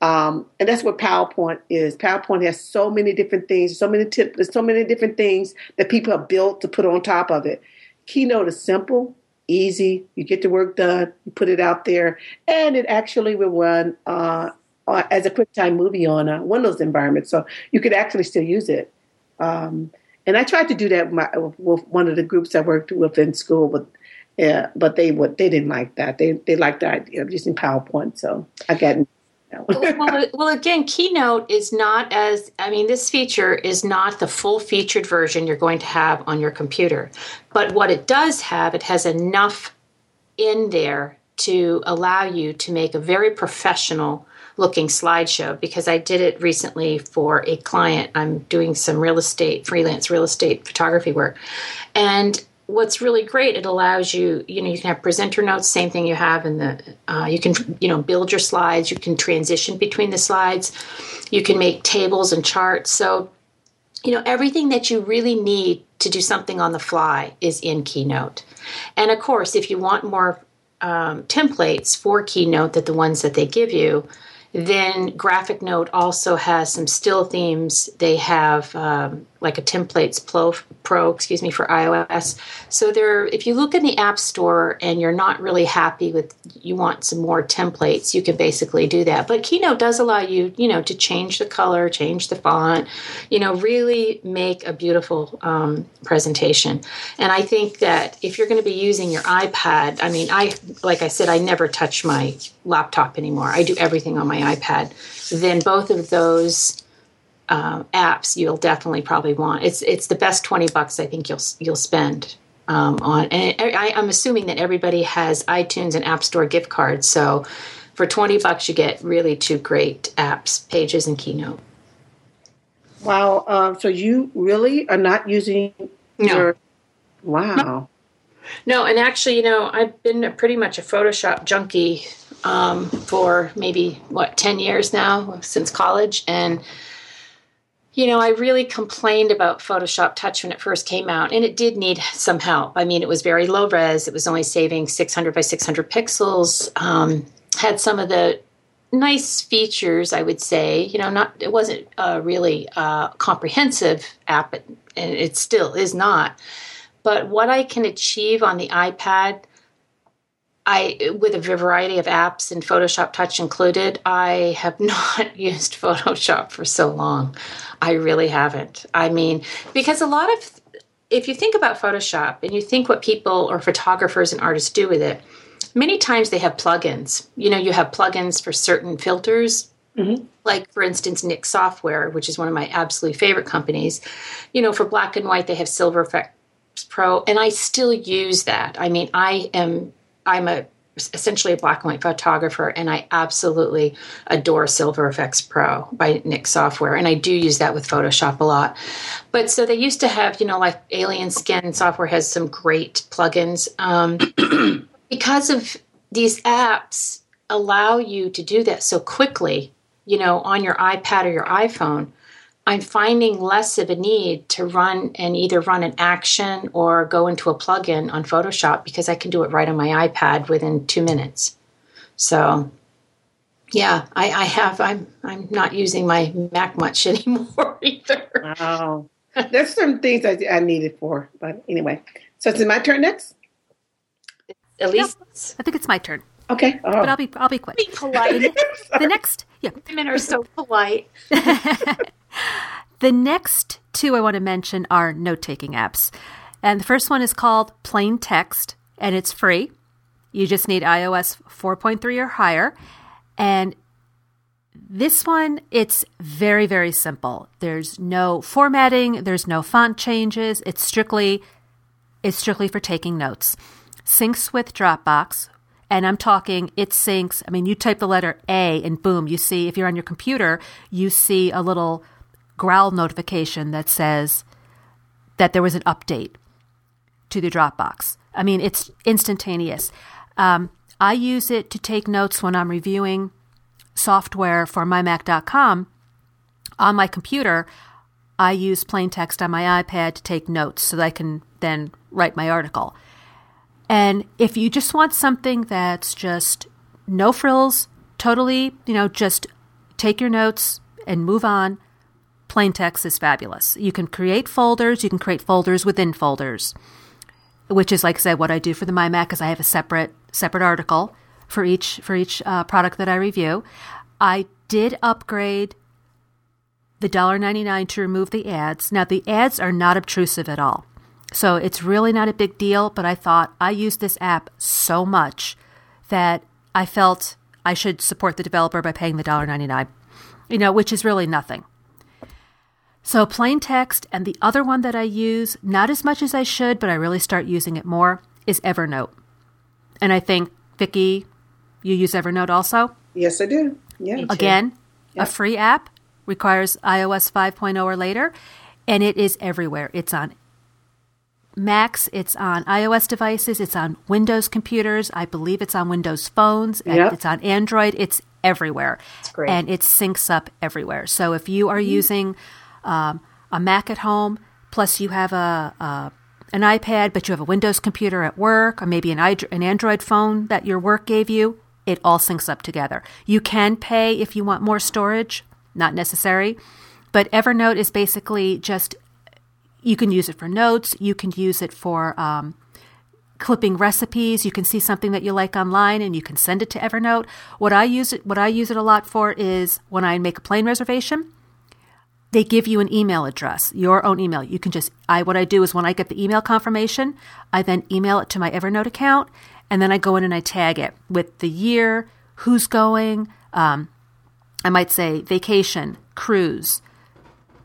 Um, and that's what PowerPoint is. PowerPoint has so many different things, so many tips, so many different things that people have built to put on top of it. Keynote is simple, easy. You get the work done, you put it out there, and it actually will run uh, uh, as a QuickTime movie on a Windows environment, so you could actually still use it. Um, and I tried to do that with, my, with, one of the groups I worked with in school, but yeah, but they would they didn't like that. They they liked the idea of using PowerPoint, so I got. well, well, again, Keynote is not as I mean, this feature is not the full featured version you're going to have on your computer, but what it does have, it has enough in there to allow you to make a very professional looking slideshow because I did it recently for a client. I'm doing some real estate, freelance real estate photography work. And what's really great, it allows you, you know, you can have presenter notes, same thing you have in the, uh, you can, you know, build your slides, you can transition between the slides, you can make tables and charts. So, you know, everything that you really need to do something on the fly is in Keynote. And of course, if you want more um, templates for Keynote that the ones that they give you, Then Graphic Node also has some still themes. They have um, like a templates pro, pro, excuse me, for iOS. So there, if you look in the App Store and you're not really happy with, you want some more templates, you can basically do that. But Keynote does allow you, you know, to change the color, change the font, you know, really make a beautiful um, presentation. And I think that if you're going to be using your iPad, I mean, I, like I said, I never touch my laptop anymore. I do everything on my iPad. Then both of those uh, apps you'll definitely probably want. It's it's the best twenty bucks I think you'll you'll spend um, on. And I, I'm assuming that everybody has iTunes and App Store gift cards, so for twenty bucks you get really two great apps, Pages and Keynote. Wow. Um, so you really are not using no. your. Wow. No, and actually, you know, I've been pretty much a Photoshop junkie um, for maybe what ten years now since college, and you know, I really complained about Photoshop Touch when it first came out, and it did need some help. I mean, it was very low res, it was only saving 600 by 600 pixels, um, had some of the nice features, I would say. You know, not it wasn't a really uh, comprehensive app, and it still is not. But what I can achieve on the iPad, I with a variety of apps and Photoshop Touch included, I have not used Photoshop for so long. I really haven't. I mean, because a lot of if you think about Photoshop and you think what people or photographers and artists do with it, many times they have plugins. You know, you have plugins for certain filters. Mm-hmm. Like, for instance, Nik Software, which is one of my absolute favorite companies. You know, for black and white, they have Silver Efex Pro, and I still use that. I mean, I am I'm a essentially a black and white photographer, and I absolutely adore Silver Efex Pro by Nik Software, and I do use that with Photoshop a lot. But so they used to have, you know, like Alien Skin software has some great plugins. Um, because of these apps allow you to do that so quickly, you know, on your iPad or your iPhone I'm finding less of a need to run and either run an action or go into a plugin on Photoshop because I can do it right on my iPad within two minutes. So, yeah, I, I have. I'm I'm not using my Mac much anymore either. Wow, there's some things I, I need it for, but anyway. So is it my turn next? At least I think it's my turn. Okay, oh. but I'll be I'll be quick. Be polite. the next, yeah, women are so polite. The next two I want to mention are note taking apps. And the first one is called Plain Text, and it's free. You just need iOS 4.3 or higher. And this one, it's very, very simple. There's no formatting, there's no font changes. It's strictly it's strictly for taking notes. Syncs with Dropbox, and I'm talking it syncs. I mean, you type the letter A and boom, you see, if you're on your computer, you see a little growl notification that says that there was an update to the Dropbox. I mean, it's instantaneous. Um, I use it to take notes when I'm reviewing software for mymac.com on my computer. I use plain text on my iPad to take notes so that I can then write my article. And if you just want something that's just no frills, totally, you know, just take your notes and move on, plain text is fabulous. You can create folders, you can create folders within folders, which is like I said, what I do for the MyMac is I have a separate separate article for each for each uh, product that I review. I did upgrade the $1.99 to remove the ads. Now the ads are not obtrusive at all. So it's really not a big deal, but I thought I use this app so much that I felt I should support the developer by paying the $1.99, you know, which is really nothing. So plain text, and the other one that I use, not as much as I should, but I really start using it more, is Evernote. And I think, Vicki, you use Evernote also? Yes, I do. Yeah. Again, yep. a free app, requires iOS 5.0 or later, and it is everywhere. It's on Macs, it's on iOS devices, it's on Windows computers, I believe it's on Windows phones, yep. it's on Android, it's everywhere. It's And it syncs up everywhere. So if you are mm-hmm. using um, a Mac at home, plus you have a, a, an iPad, but you have a Windows computer at work, or maybe an, an Android phone that your work gave you, it all syncs up together. You can pay if you want more storage, not necessary, but Evernote is basically just you can use it for notes, you can use it for um, clipping recipes. You can see something that you like online and you can send it to Evernote. What I use it what I use it a lot for is when I make a plane reservation, they give you an email address, your own email. You can just I what I do is when I get the email confirmation, I then email it to my Evernote account and then I go in and I tag it with the year, who's going, um, I might say vacation, cruise,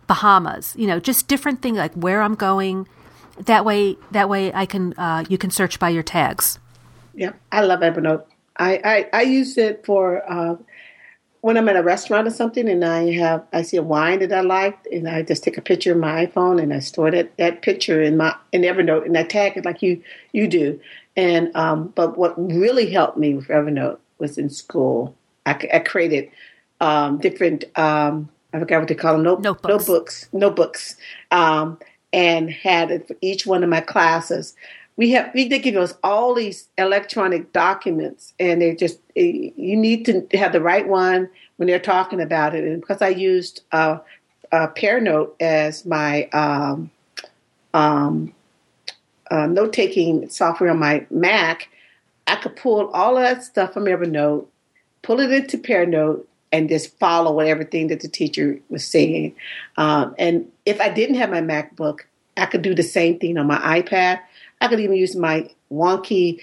Bahamas, you know, just different things like where I'm going, that way that way I can uh, you can search by your tags. Yeah, I love Evernote. I, I, I use it for uh, when I'm at a restaurant or something and I have I see a wine that I like and I just take a picture of my iPhone and I store that, that picture in my in Evernote and I tag it like you you do. And um, but what really helped me with Evernote was in school. I, I created um, different um, I forgot what they call them note, notebooks notebooks notebooks um, and had it for each one of my classes. We have we they give us all these electronic documents, and they just eh, you need to have the right one when they're talking about it. And because I used uh, uh, Pearnote as my um, um, uh, note taking software on my Mac, I could pull all of that stuff from Evernote, pull it into Pearnote, and just follow everything that the teacher was saying. Um, and if I didn't have my MacBook, I could do the same thing on my iPad. I could even use my wonky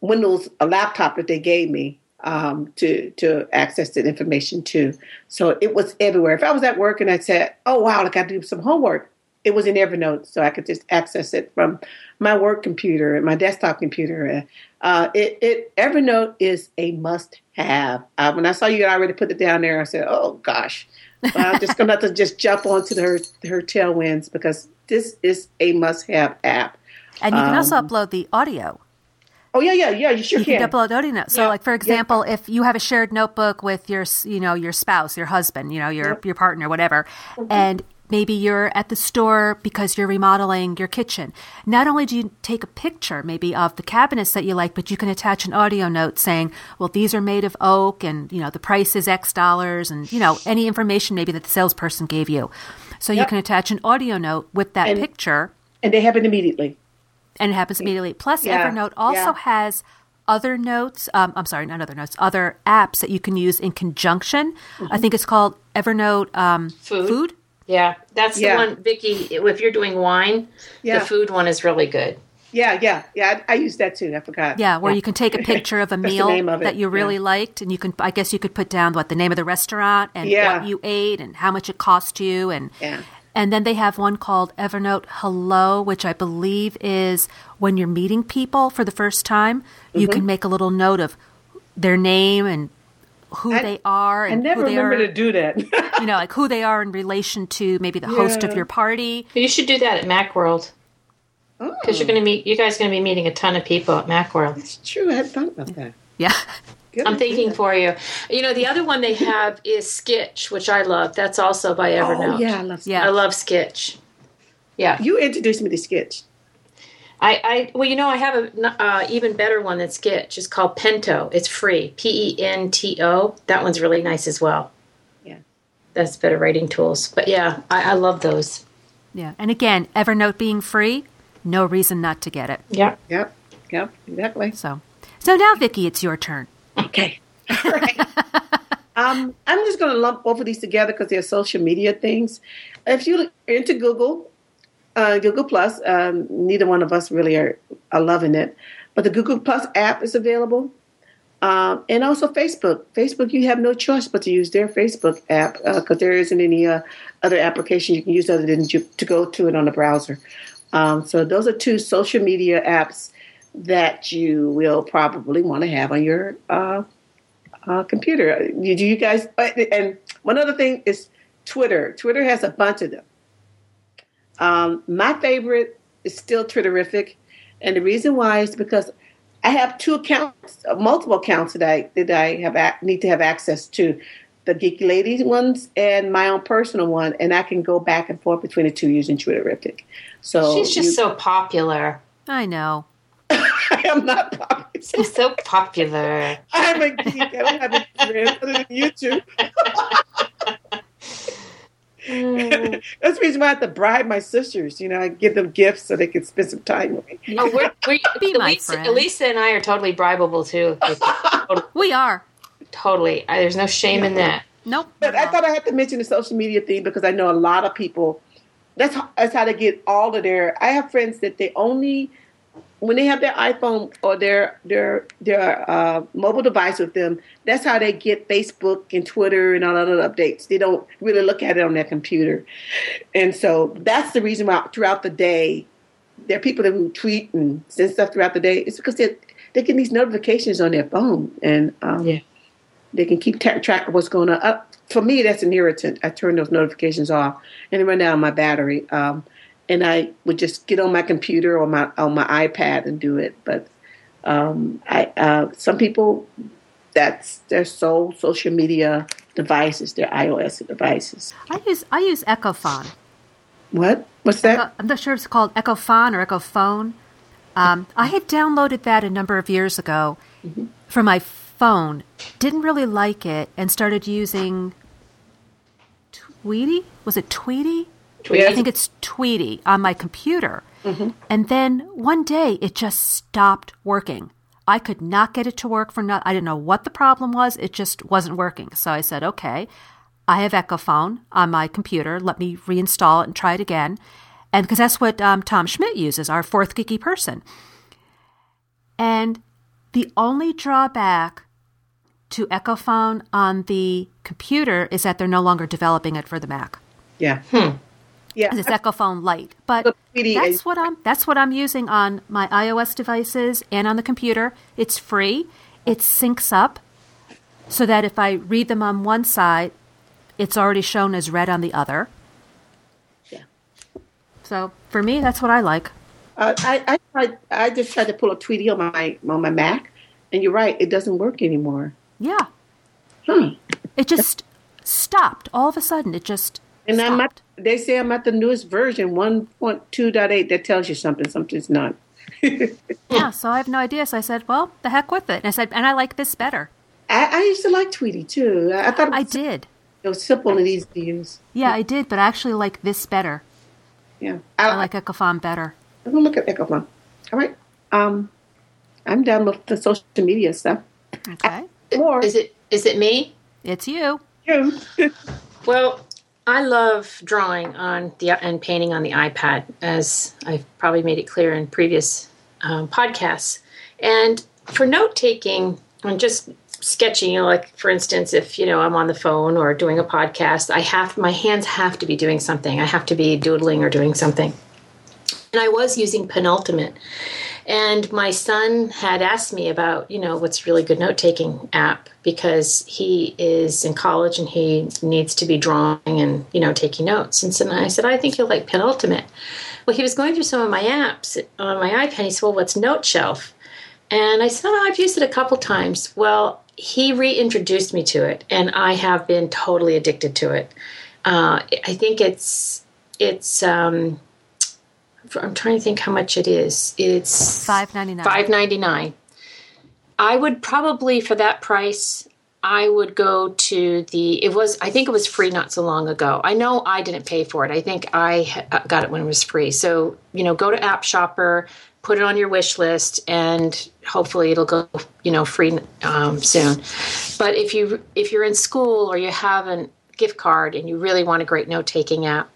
Windows laptop that they gave me um, to to access the information too. So it was everywhere. If I was at work and I said, "Oh wow, I got to do some homework," it was in Evernote, so I could just access it from my work computer and my desktop computer. Uh, it, it Evernote is a must-have. Uh, when I saw you already put it down there, I said, "Oh gosh." I'm just gonna have to just jump onto her her tailwinds because this is a must-have app. And you can um, also upload the audio. Oh yeah, yeah, yeah. You sure you can. can upload audio notes. So, yeah. like for example, yeah. if you have a shared notebook with your, you know, your spouse, your husband, you know, your yep. your partner, whatever, mm-hmm. and maybe you're at the store because you're remodeling your kitchen. Not only do you take a picture maybe of the cabinets that you like, but you can attach an audio note saying, well, these are made of oak and, you know, the price is X dollars and, you know, any information maybe that the salesperson gave you. So yep. you can attach an audio note with that and, picture. And they happen immediately. And it happens immediately. Plus, yeah. Evernote also yeah. has other notes. Um, I'm sorry, not other notes. Other apps that you can use in conjunction. Mm-hmm. I think it's called Evernote um, Food. Food. Yeah, that's yeah. the one, Vicki. If you're doing wine, yeah. the food one is really good. Yeah, yeah, yeah. I, I use that too. I forgot. Yeah, where yeah. you can take a picture of a meal of that you really liked, and you can. I guess you could put down what the name of the restaurant and what you ate and how much it cost you, and and then they have one called Evernote Hello, which I believe is when you're meeting people for the first time, mm-hmm. you can make a little note of their name and who I, they are and I never who they remember are, to do that. you know, like who they are in relation to maybe the yeah. host of your party. You should do that at MacWorld. Because oh. you're going to meet, you guys are going to be meeting a ton of people at MacWorld. It's true. I hadn't thought about that. Yeah. Good I'm thinking for you. You know, the other one they have is Skitch, which I love. That's also by oh, Evernote. Oh, yeah, I love. Yeah, I love Skitch. Yeah, you introduced me to Skitch. I, I well, you know, I have a uh, even better one than Skitch. It's called Pento. It's free. P E N T O. That one's really nice as well. Yeah, that's better writing tools. But yeah, I, I love those. Yeah, and again, Evernote being free, no reason not to get it. Yeah. Yep. Yep. Exactly. So, so now, Vicki, it's your turn. Okay. um, I'm just going to lump both of these together because they're social media things. If you're into Google, uh, Google Plus. Um, neither one of us really are, are loving it, but the Google Plus app is available, um, and also Facebook. Facebook, you have no choice but to use their Facebook app because uh, there isn't any uh, other application you can use other than to, to go to it on the browser. Um, so those are two social media apps that you will probably want to have on your uh, uh, computer. Do you guys? Uh, and one other thing is Twitter. Twitter has a bunch of them. Um, my favorite is still Twitterrific, and the reason why is because I have two accounts, uh, multiple accounts that I that I have need to have access to, the Geeky Ladies ones and my own personal one, and I can go back and forth between the two using Twitterrific. So she's just you, so popular. I know. I am not popular. He's so popular. I'm a geek. I don't have any friends other than you two. Mm. That's the reason why I have to bribe my sisters. You know, I give them gifts so they can spend some time with me. Oh, we're, we Be my Elisa, friend. Elisa and I are totally bribable too. We are. totally. I, there's no shame in that. Nope. But I thought I had to mention the social media thing because I know a lot of people. That's that's how they get all of their. I have friends that they only when they have their iPhone or their their their uh, mobile device with them. That's how they get Facebook and Twitter and all other updates. They don't really look at it on their computer, and so that's the reason why throughout the day there are people that will tweet and send stuff throughout the day. It's because they they get these notifications on their phone and um, Yeah. they can keep ta- track of what's going on. Uh, for me, that's an irritant. I turn those notifications off and it run down my battery. Um, and I would just get on my computer or my on my iPad and do it. But um, I uh, some people that's their sole social media devices, their iOS devices. I use I use Echofon. What? What's that? Uh, I'm not sure if it's called Echofon or Echophone. Um, I had downloaded that a number of years ago for my phone. Didn't really like it and started using Tweetie. Was it Tweetie? Tweetie. I think it's Tweetie on my computer. And then one day it just stopped working. I could not get it to work for not. I didn't know what the problem was. It just wasn't working. So I said, okay, I have Echophone on my computer. Let me reinstall it and try it again. And because that's what um, Tom Schmidt uses, our fourth geeky person. And the only drawback to Echophone on the computer is that they're no longer developing it for the Mac. yeah. Yeah. It's Echophone Lite, but that's what I'm that's what I'm using on my iOS devices and on the computer. It's free. It syncs up so that if I read them on one side, it's already shown as red on the other. Yeah. So for me, that's what I like. Uh, I, I tried. I just tried to pull a Tweetie on my on my Mac, and you're right. It doesn't work anymore. Yeah, Huh. it just stopped all of a sudden. It just And stopped. They say I'm at the newest version, 1.2.8. That tells you something. Something's not. yeah. So I have no idea. So I said, well, the heck with it. And I said, and I like this better. I, I used to like Tweetie too. I, I thought it I was, did. it was simple and easy to use. Yeah, I did, but I actually like this better. Yeah, I I, like Echofon better. I'm gonna look at Echophone. All right. Um, I'm done with the social media stuff. Okay. Or Is it is it me? It's you. you. Well, I love drawing on the and painting on the iPad, as I've probably made it clear in previous um, podcasts. And for note taking and just sketching, you know, like for instance, if you know I'm on the phone or doing a podcast, I have my hands have to be doing something. I have to be doodling or doing something. And I was using Penultimate. And my son had asked me about, you know, what's really good note taking app because he is in college and he needs to be drawing and, you know, taking notes. And so I said, I think you'll like Penultimate. Well, he was going through some of my apps on my iPad. He said, Well, what's Note Shelf? And I said, oh, I've used it a couple times. Well, he reintroduced me to it, and I have been totally addicted to it. Uh, I think it's it's. Um, I'm trying to think how much it is. It's Five ninety nine. Five ninety nine. I would probably for that price. I would go to the. It was. I think it was free not so long ago. I know I didn't pay for it. I think I got it when it was free. So you know, go to App Shopper, put it on your wish list, and hopefully it'll go. You know, free um, soon. But if you if you're in school or you have a gift card and you really want a great note taking app,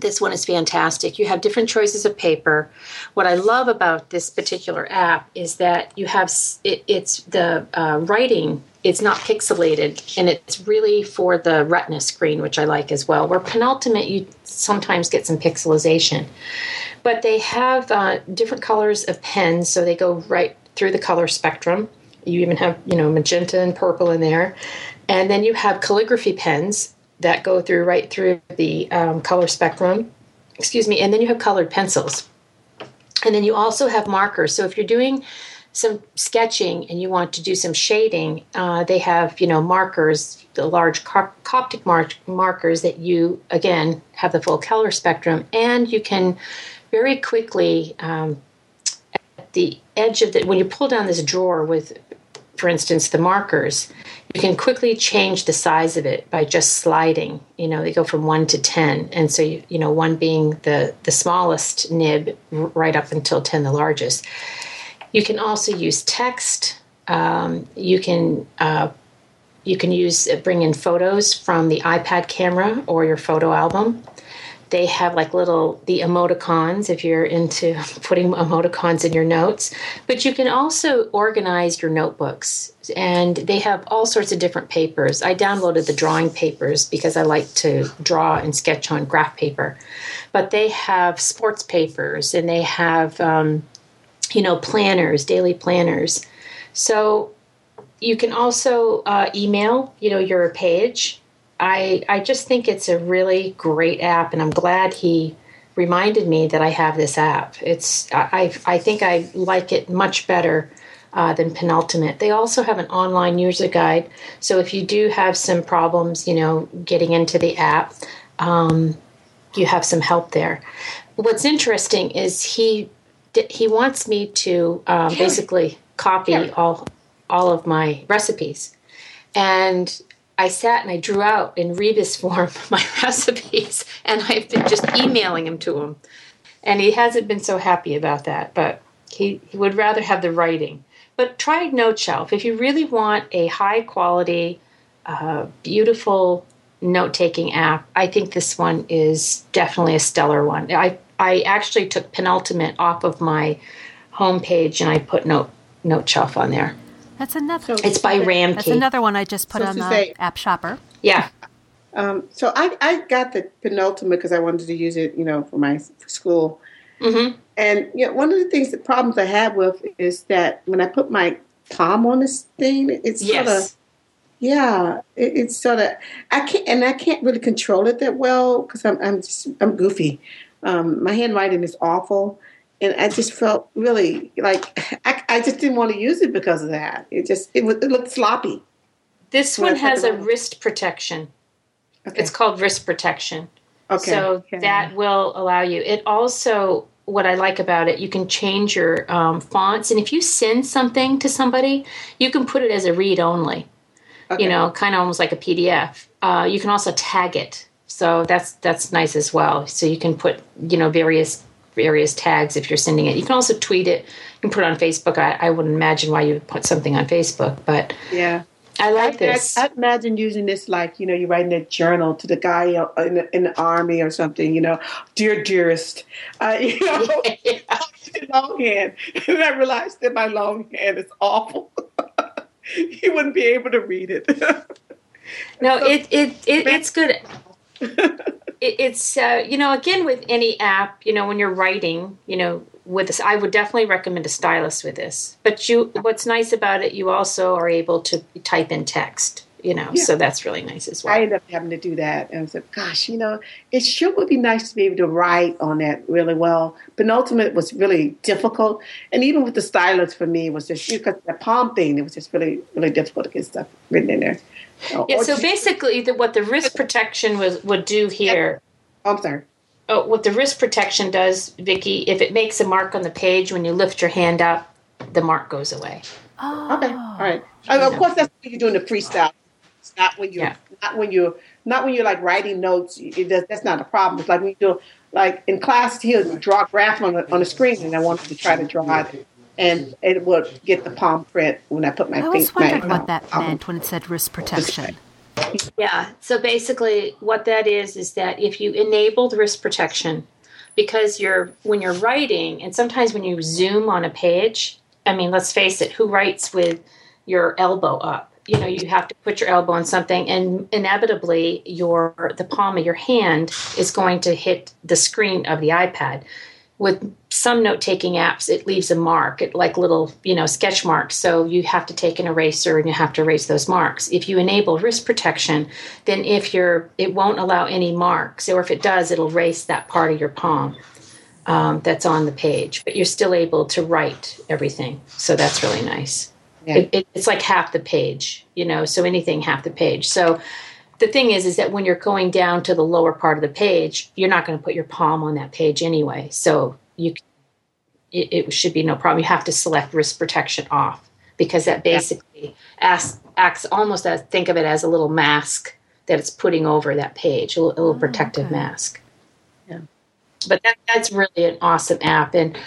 this one is fantastic. You have different choices of paper. What I love about this particular app is that you have it, it's the uh, writing. It's not pixelated, and it's really for the Retina screen, which I like as well. Where Penultimate, you sometimes get some pixelization, but they have uh, different colors of pens, so they go right through the color spectrum. You even have you know magenta and purple in there, and then you have calligraphy pens that go through right through the um, color spectrum. Excuse me, and then you have colored pencils, and then you also have markers. So if you're doing some sketching and you want to do some shading, uh, they have you know markers, the large Cop- Copic mark- markers that you again have the full color spectrum, and you can very quickly um, at the edge of the when you pull down this drawer with, for instance, the markers, you can quickly change the size of it by just sliding. You know, they go from one to ten, and so you, you know one being the the smallest nib, right up until ten, the largest. You can also use text. Um, you can uh, you can use bring in photos from the iPad camera or your photo album they have like little the emoticons if you're into putting emoticons in your notes. But you can also organize your notebooks and they have all sorts of different papers. I downloaded the drawing papers because i like to draw and sketch on graph paper. But they have sports papers and they have um, you know planners daily planners. So you can also uh, email you know your page I I just think it's a really great app, and I'm glad he reminded me that I have this app. It's I I think I like it much better. Uh, than penultimate. They also have an online user guide, so if you do have some problems, you know, getting into the app, um, you have some help there. What's interesting is he he wants me to um, basically copy all all of my recipes, and I sat and I drew out in rebus form my recipes, and I've been just emailing them to him. And he hasn't been so happy about that, but he, he would rather have the writing. But try NoteShelf. If you really want a high quality, uh, beautiful note taking app, I think this one is definitely a stellar one. I, I actually took Penultimate off of my homepage and I put Note NoteShelf on there. That's another. So it's by Ramkey. That's another one I just put so on the say, app shopper. Yeah. Um, so I, I got the penultimate because I wanted to use it, you know, for my for school. Mm-hmm. And you know, one of the things, the problems I have with is that when I put my palm on this thing, it's yes. sort of, yeah, it, it's sort of, I can't, and I can't really control it that well because I'm, I'm just, I'm goofy. Um, my handwriting is awful and I just felt really like I, I just didn't want to use it because of that. It just it, it looked sloppy. This one has a wrist protection. Okay. It's called wrist protection. Okay. So okay. that will allow you. It also what I like about it, you can change your um, fonts, and if you send something to somebody, you can put it as a read only. Okay. You know, kind of almost like a PDF. Uh, you can also tag it, so that's that's nice as well. So you can put you know various various tags if you're sending it. You can also tweet it. You can put it on Facebook. I, I wouldn't imagine why you would put something on Facebook, but yeah. I like I, this. I, I imagine using this like, you know, you're writing a journal to the guy in the, in the army or something, you know, dear dearest, uh, you know, yeah. longhand. And I realized that my longhand is awful. he wouldn't be able to read it. no, so, it, it, it it's good it, it's uh, you know again with any app you know when you're writing you know with this i would definitely recommend a stylus with this. But you what's nice about it you also are able to type in text you know yeah. so that's really nice as well. I ended up having to do that and i said gosh you know it sure would be nice to be able to write on that really well. Penultimate was really difficult and even with the stylus for me was just because the palm thing it was just really really difficult to get stuff written in there yeah. So basically, the, what the wrist protection was would do here. I'm sorry. Oh, what the wrist protection does, Vicky, if it makes a mark on the page when you lift your hand up, the mark goes away. Oh. Okay. All right. Uh, of course, that's when you're doing the freestyle. It's not when you yeah. not when you not when you're like writing notes. It does, that's not a problem. It's like when you do like in class, he'll draw a graph on the on the screen, and I wanted to try to draw it and it will get the palm print when I put my. I always wondered what that um, meant when it said wrist protection. Yeah. So basically, what that is is that if you enable the wrist protection, because you're when you're writing, and sometimes when you zoom on a page, I mean, let's face it, who writes with your elbow up? You know, you have to put your elbow on something, and inevitably, your the palm of your hand is going to hit the screen of the iPad with some note taking apps it leaves a mark it, like little you know sketch marks. So you have to take an eraser and you have to erase those marks. If you enable wrist protection then if you're it won't allow any marks or if it does it'll erase that part of your palm um, that's on the page. But you're still able to write everything so that's really nice. Yeah. it, it, it's like half the page you know so anything half the page. So the thing is is that when you're going down to the lower part of the page you're not going to put your palm on that page anyway so you it, it should be no problem. You have to select wrist protection off because that basically acts, acts almost as think of it as a little mask that it's putting over that page, a little, a little oh, protective okay. mask. Yeah, but that, that's really an awesome app, and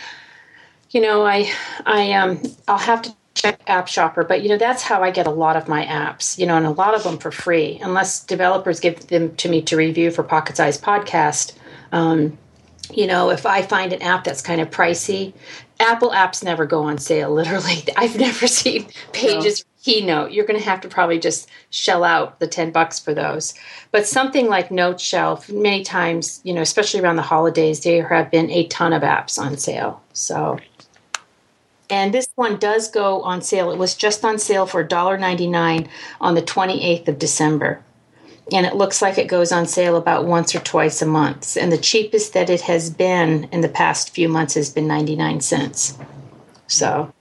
you know, I I um I'll have to check App Shopper, but you know that's how I get a lot of my apps. You know, and a lot of them for free, unless developers give them to me to review for Pocket Size Podcast. Um, you know, if I find an app that's kind of pricey, Apple apps never go on sale. Literally, I've never seen pages. No. Keynote, you're going to have to probably just shell out the 10 bucks for those. But something like Note Shelf, many times, you know, especially around the holidays, there have been a ton of apps on sale. So, and this one does go on sale. It was just on sale for $1.99 on the 28th of December and it looks like it goes on sale about once or twice a month. And the cheapest that it has been in the past few months has been 99 cents. So.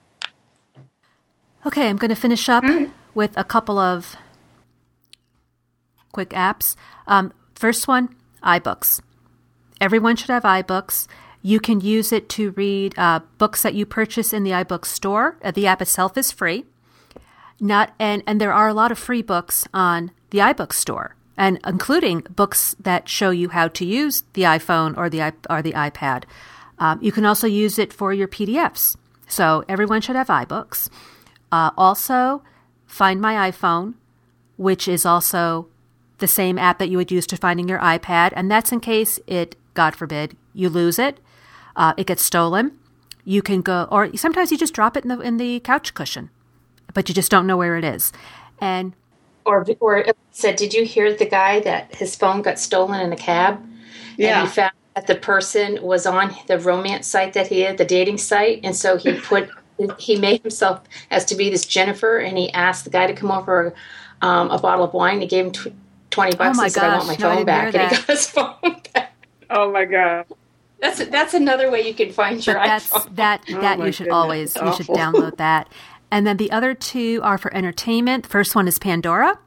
Okay, I'm going to finish up mm-hmm. with a couple of quick apps. Um, first one iBooks. Everyone should have iBooks. You can use it to read uh, books that you purchase in the iBook store. Uh, the app itself is free. Not and and there are a lot of free books on the iBook store, and including books that show you how to use the iPhone or the or the iPad. Um, you can also use it for your PDFs. So everyone should have iBooks. Uh, also, Find My iPhone, which is also the same app that you would use to finding your iPad, and that's in case it, God forbid, you lose it, uh, it gets stolen. You can go, or sometimes you just drop it in the in the couch cushion, but you just don't know where it is. And or or said, did you hear the guy that his phone got stolen in a cab? Yeah. And he found that the person was on the romance site that he had, the dating site, and so he put he made himself as to be this Jennifer, and he asked the guy to come over um, a bottle of wine. He gave him tw- twenty bucks. Oh my he said, gosh. "I want my no, phone back," and he got his phone back. Oh my god. That's that's another way you can find your but that's, iPhone. That oh that you should goodness. always you should download that. And then the other two are for entertainment. The first one is Pandora,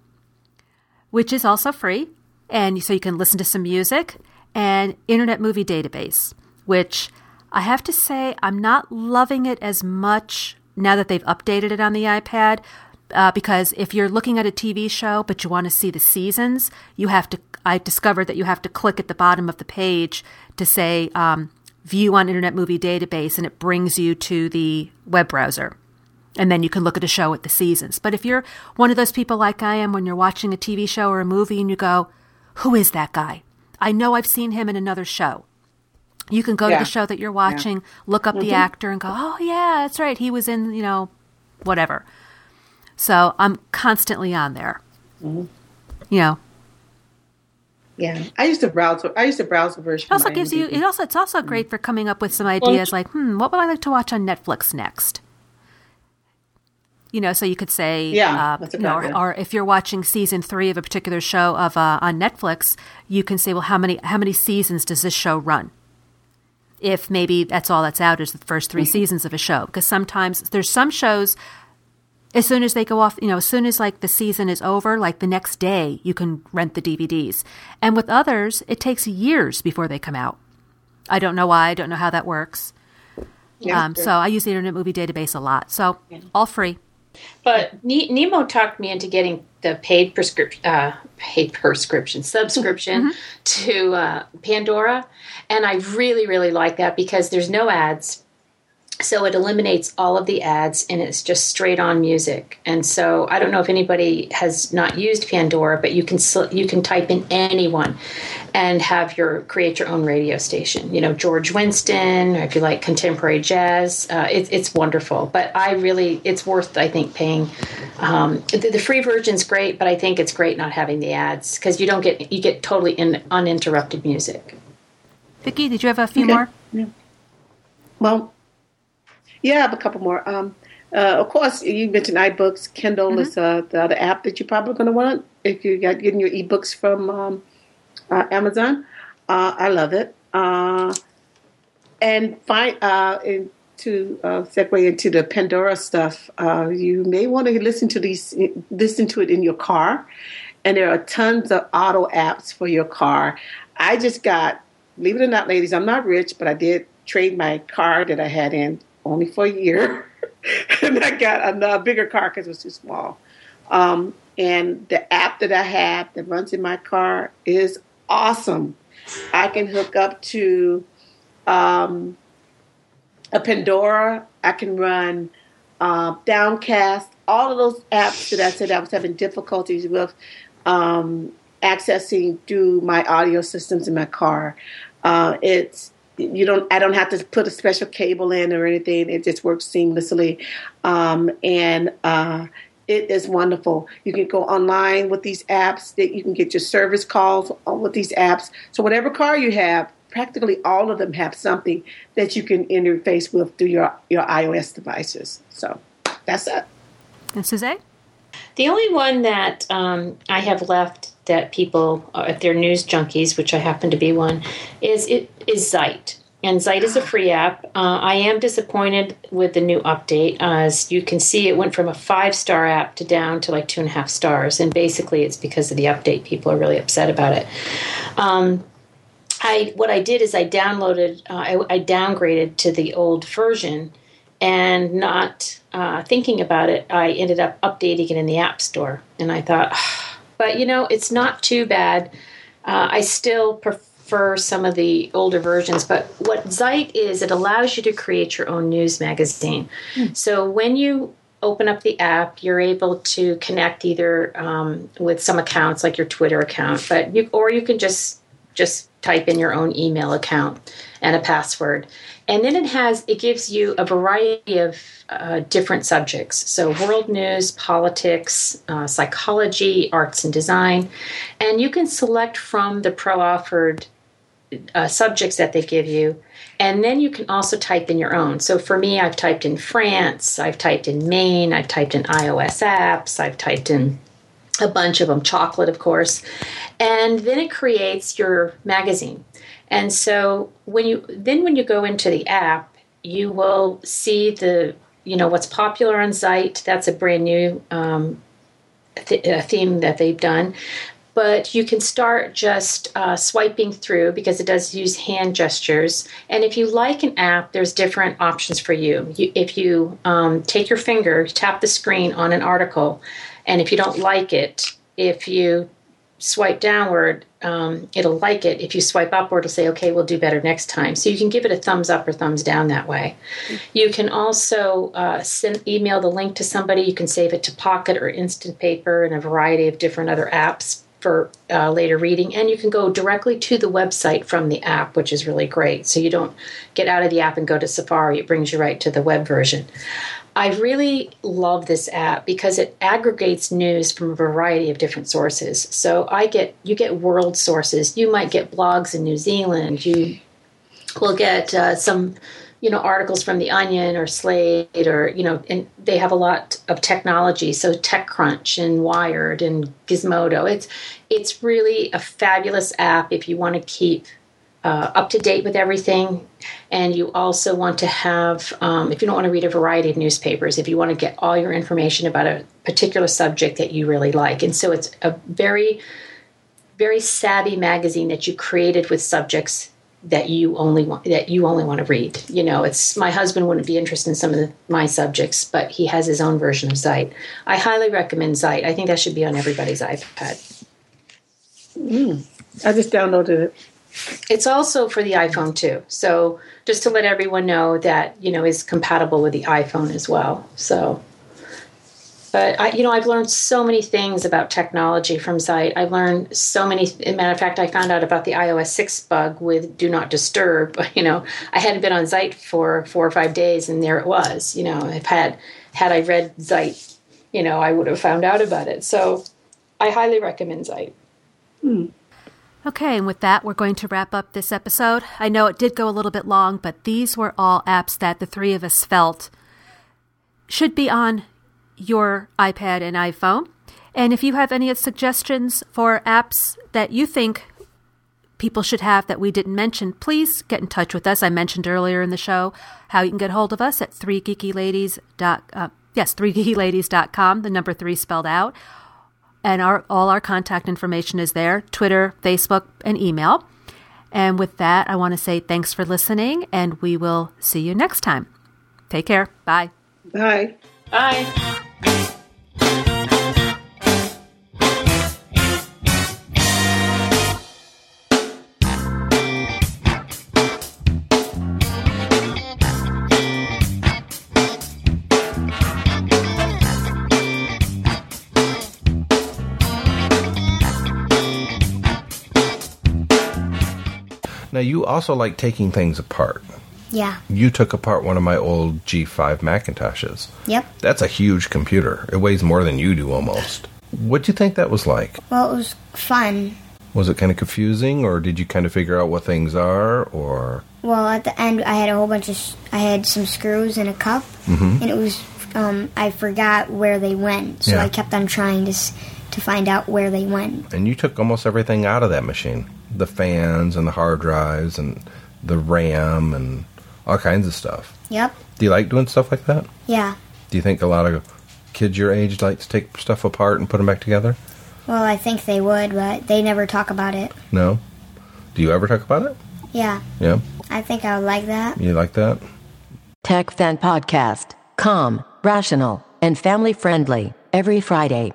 which is also free. And so you can listen to some music and Internet Movie Database, which I have to say I'm not loving it as much now that they've updated it on the iPad. Uh, because if you're looking at a TV show but you want to see the seasons, you have to. I discovered that you have to click at the bottom of the page to say um, "View on Internet Movie Database," and it brings you to the web browser and then you can look at a show at the seasons. But if you're one of those people like I am when you're watching a TV show or a movie and you go, who is that guy? I know I've seen him in another show. You can go yeah. to the show that you're watching, yeah. look up mm-hmm. the actor and go, oh, yeah, that's right. He was in, you know, whatever. So I'm constantly on there. Mm-hmm. You know. Yeah, I used to browse. I used to browse the version. It also gives you. It also it's also great mm-hmm. for coming up with some ideas like, hmm, what would I like to watch on Netflix next? you know, so you could say, yeah, uh, you know, or, or, if you're watching season three of a particular show of uh, on Netflix, you can say, well, how many how many seasons does this show run? If maybe that's all that's out is the first 3 mm-hmm. seasons of a show, because sometimes there's some shows. As soon as they go off, you know, as soon as like the season is over, like the next day, you can rent the DVDs. And with others, it takes years before they come out. I don't know why. I don't know how that works. Yeah, um, so I use the Internet Movie Database a lot. So yeah. all free. But Nemo talked me into getting the paid prescription, uh, paid prescription subscription mm-hmm. to uh, Pandora, and I really, really like that because there's no ads so it eliminates all of the ads and it's just straight on music. And so i don't know if anybody has not used pandora but you can you can type in anyone and have your create your own radio station. You know george winston or if you like contemporary jazz uh, it, it's wonderful. But i really it's worth i think paying um, the, the, free version's great but i think it's great not having the ads because you don't get you get totally in, uninterrupted music. Vicki did you have a few okay. more? Yeah. well yeah, I have a couple more. Um, uh, of course, you mentioned iBooks. Kindle mm-hmm. is uh, the other app that you're probably going to want if you're getting your ebooks from um, uh, Amazon. Uh, I love it. Uh, and find uh, in, to segue into the Pandora stuff, you may want to listen to these, listen to it in your car, and there are tons of auto apps for your car. I just got, believe it or not, ladies, I'm not rich, but I did trade my car that I had in only for a year, and I got a, bigger car because it was too small. Um, and the app that I have that runs in my car is awesome. I can hook up to um, a Pandora. I can run uh, Downcast. All of those apps that I said I was having difficulties with um, accessing through my audio systems in my car. Uh, it's you don't I don't have to put a special cable in or anything. It just works seamlessly, um, and uh, it is wonderful. You can go online with these apps. That you can get your service calls with these apps. So whatever car you have, practically all of them have something that you can interface with through your your iOS devices. So that's it. And Suzette? The only one that um, I have left that people, uh, if they're news junkies, which I happen to be one, is it is Zite. And Zite is a free app. Uh, I am disappointed with the new update. As you can see, it went from a five star app to down to like two and a half stars. And basically, it's because of the update. People are really upset about it. Um, I what I did is I downloaded, uh, I, I, downgraded to the old version, and not uh, thinking about it, I ended up updating it in the App Store. And I thought, but you know, it's not too bad. Uh, I still prefer some of the older versions, but what Zite is, it allows you to create your own news magazine. Mm. So when you open up the app, you're able to connect either um, with some accounts like your Twitter account, but you, or you can just just type in your own email account and a password and then it has it gives you a variety of uh, different subjects so world news politics uh, psychology arts and design and you can select from the pro offered uh, subjects that they give you and then you can also type in your own so for me i've typed in france i've typed in maine i've typed in ios apps i've typed in a bunch of them, chocolate, of course. And then it creates your magazine. And so when you then when you go into the app, you will see the you know what's popular on Zite. That's a brand new um, th- theme that they've done. But you can start just uh, swiping through because it does use hand gestures. And if you like an app, there's different options for you. you if you um, take your finger, tap the screen on an article, and if you don't like it, if you swipe downward, um, it'll like it. If you swipe upward, it'll say, okay, we'll do better next time. So you can give it a thumbs up or thumbs down that way. You can also uh, send, email the link to somebody. You can save it to Pocket or Instant Paper and a variety of different other apps for uh, later reading. And you can go directly to the website from the app, which is really great. So you don't get out of the app and go to Safari, it brings you right to the web version. I really love this app because it aggregates news from a variety of different sources. So I get you get world sources. You might get blogs in New Zealand. You will get uh, some you know articles from the Onion or Slate or you know and they have a lot of technology. So TechCrunch and Wired and Gizmodo. It's it's really a fabulous app if you want to keep uh, up to date with everything. And you also want to have, um, if you don't want to read a variety of newspapers, if you want to get all your information about a particular subject that you really like. And so it's a very, very savvy magazine that you created with subjects that you only want that you only want to read. You know, it's my husband wouldn't be interested in some of the, my subjects, but he has his own version of Zite. I highly recommend Zite. I think that should be on everybody's iPad. Mm, I just downloaded it. It's also for the iPhone too. So just to let everyone know that you know is compatible with the iPhone as well. So, but I, you know, I've learned so many things about technology from Zite. I've learned so many. matter of fact, I found out about the iOS six bug with Do Not Disturb. You know, I hadn't been on Zite for four or five days, and there it was. You know, I've had had I read Zite, you know, I would have found out about it. So, I highly recommend Zite. Hmm. Okay, and with that, we're going to wrap up this episode. I know it did go a little bit long, but these were all apps that the three of us felt should be on your iPad and iPhone. And if you have any suggestions for apps that you think people should have that we didn't mention, please get in touch with us. I mentioned earlier in the show how you can get hold of us at 3geekyladies. Uh, yes, 3geekyladies.com, the number 3 spelled out and our all our contact information is there Twitter, Facebook, and email. And with that, I want to say thanks for listening, and we will see you next time. Take care. Bye. Bye. Bye. Now, you also like taking things apart. Yeah. You took apart one of my old G5 Macintoshes. Yep. That's a huge computer. It weighs more than you do almost. What do you think that was like? Well, it was fun. Was it kind of confusing, or did you kind of figure out what things are, or Well, at the end, I had a whole bunch of. I had some screws in a cup, and it was. Um, I forgot where they went, so Yeah. I kept on trying to s- to find out where they went. and you took almost everything out of that machine the fans and the hard drives and the RAM and all kinds of stuff. Yep. Do you like doing stuff like that? Yeah. Do you think a lot of kids your age like to take stuff apart and put them back together? Well, I think they would, but they never talk about it. No? Do you ever talk about it? Yeah. Yeah? I think I would like that. You like that? Tech Fan Podcast. Calm, rational, and family friendly every Friday.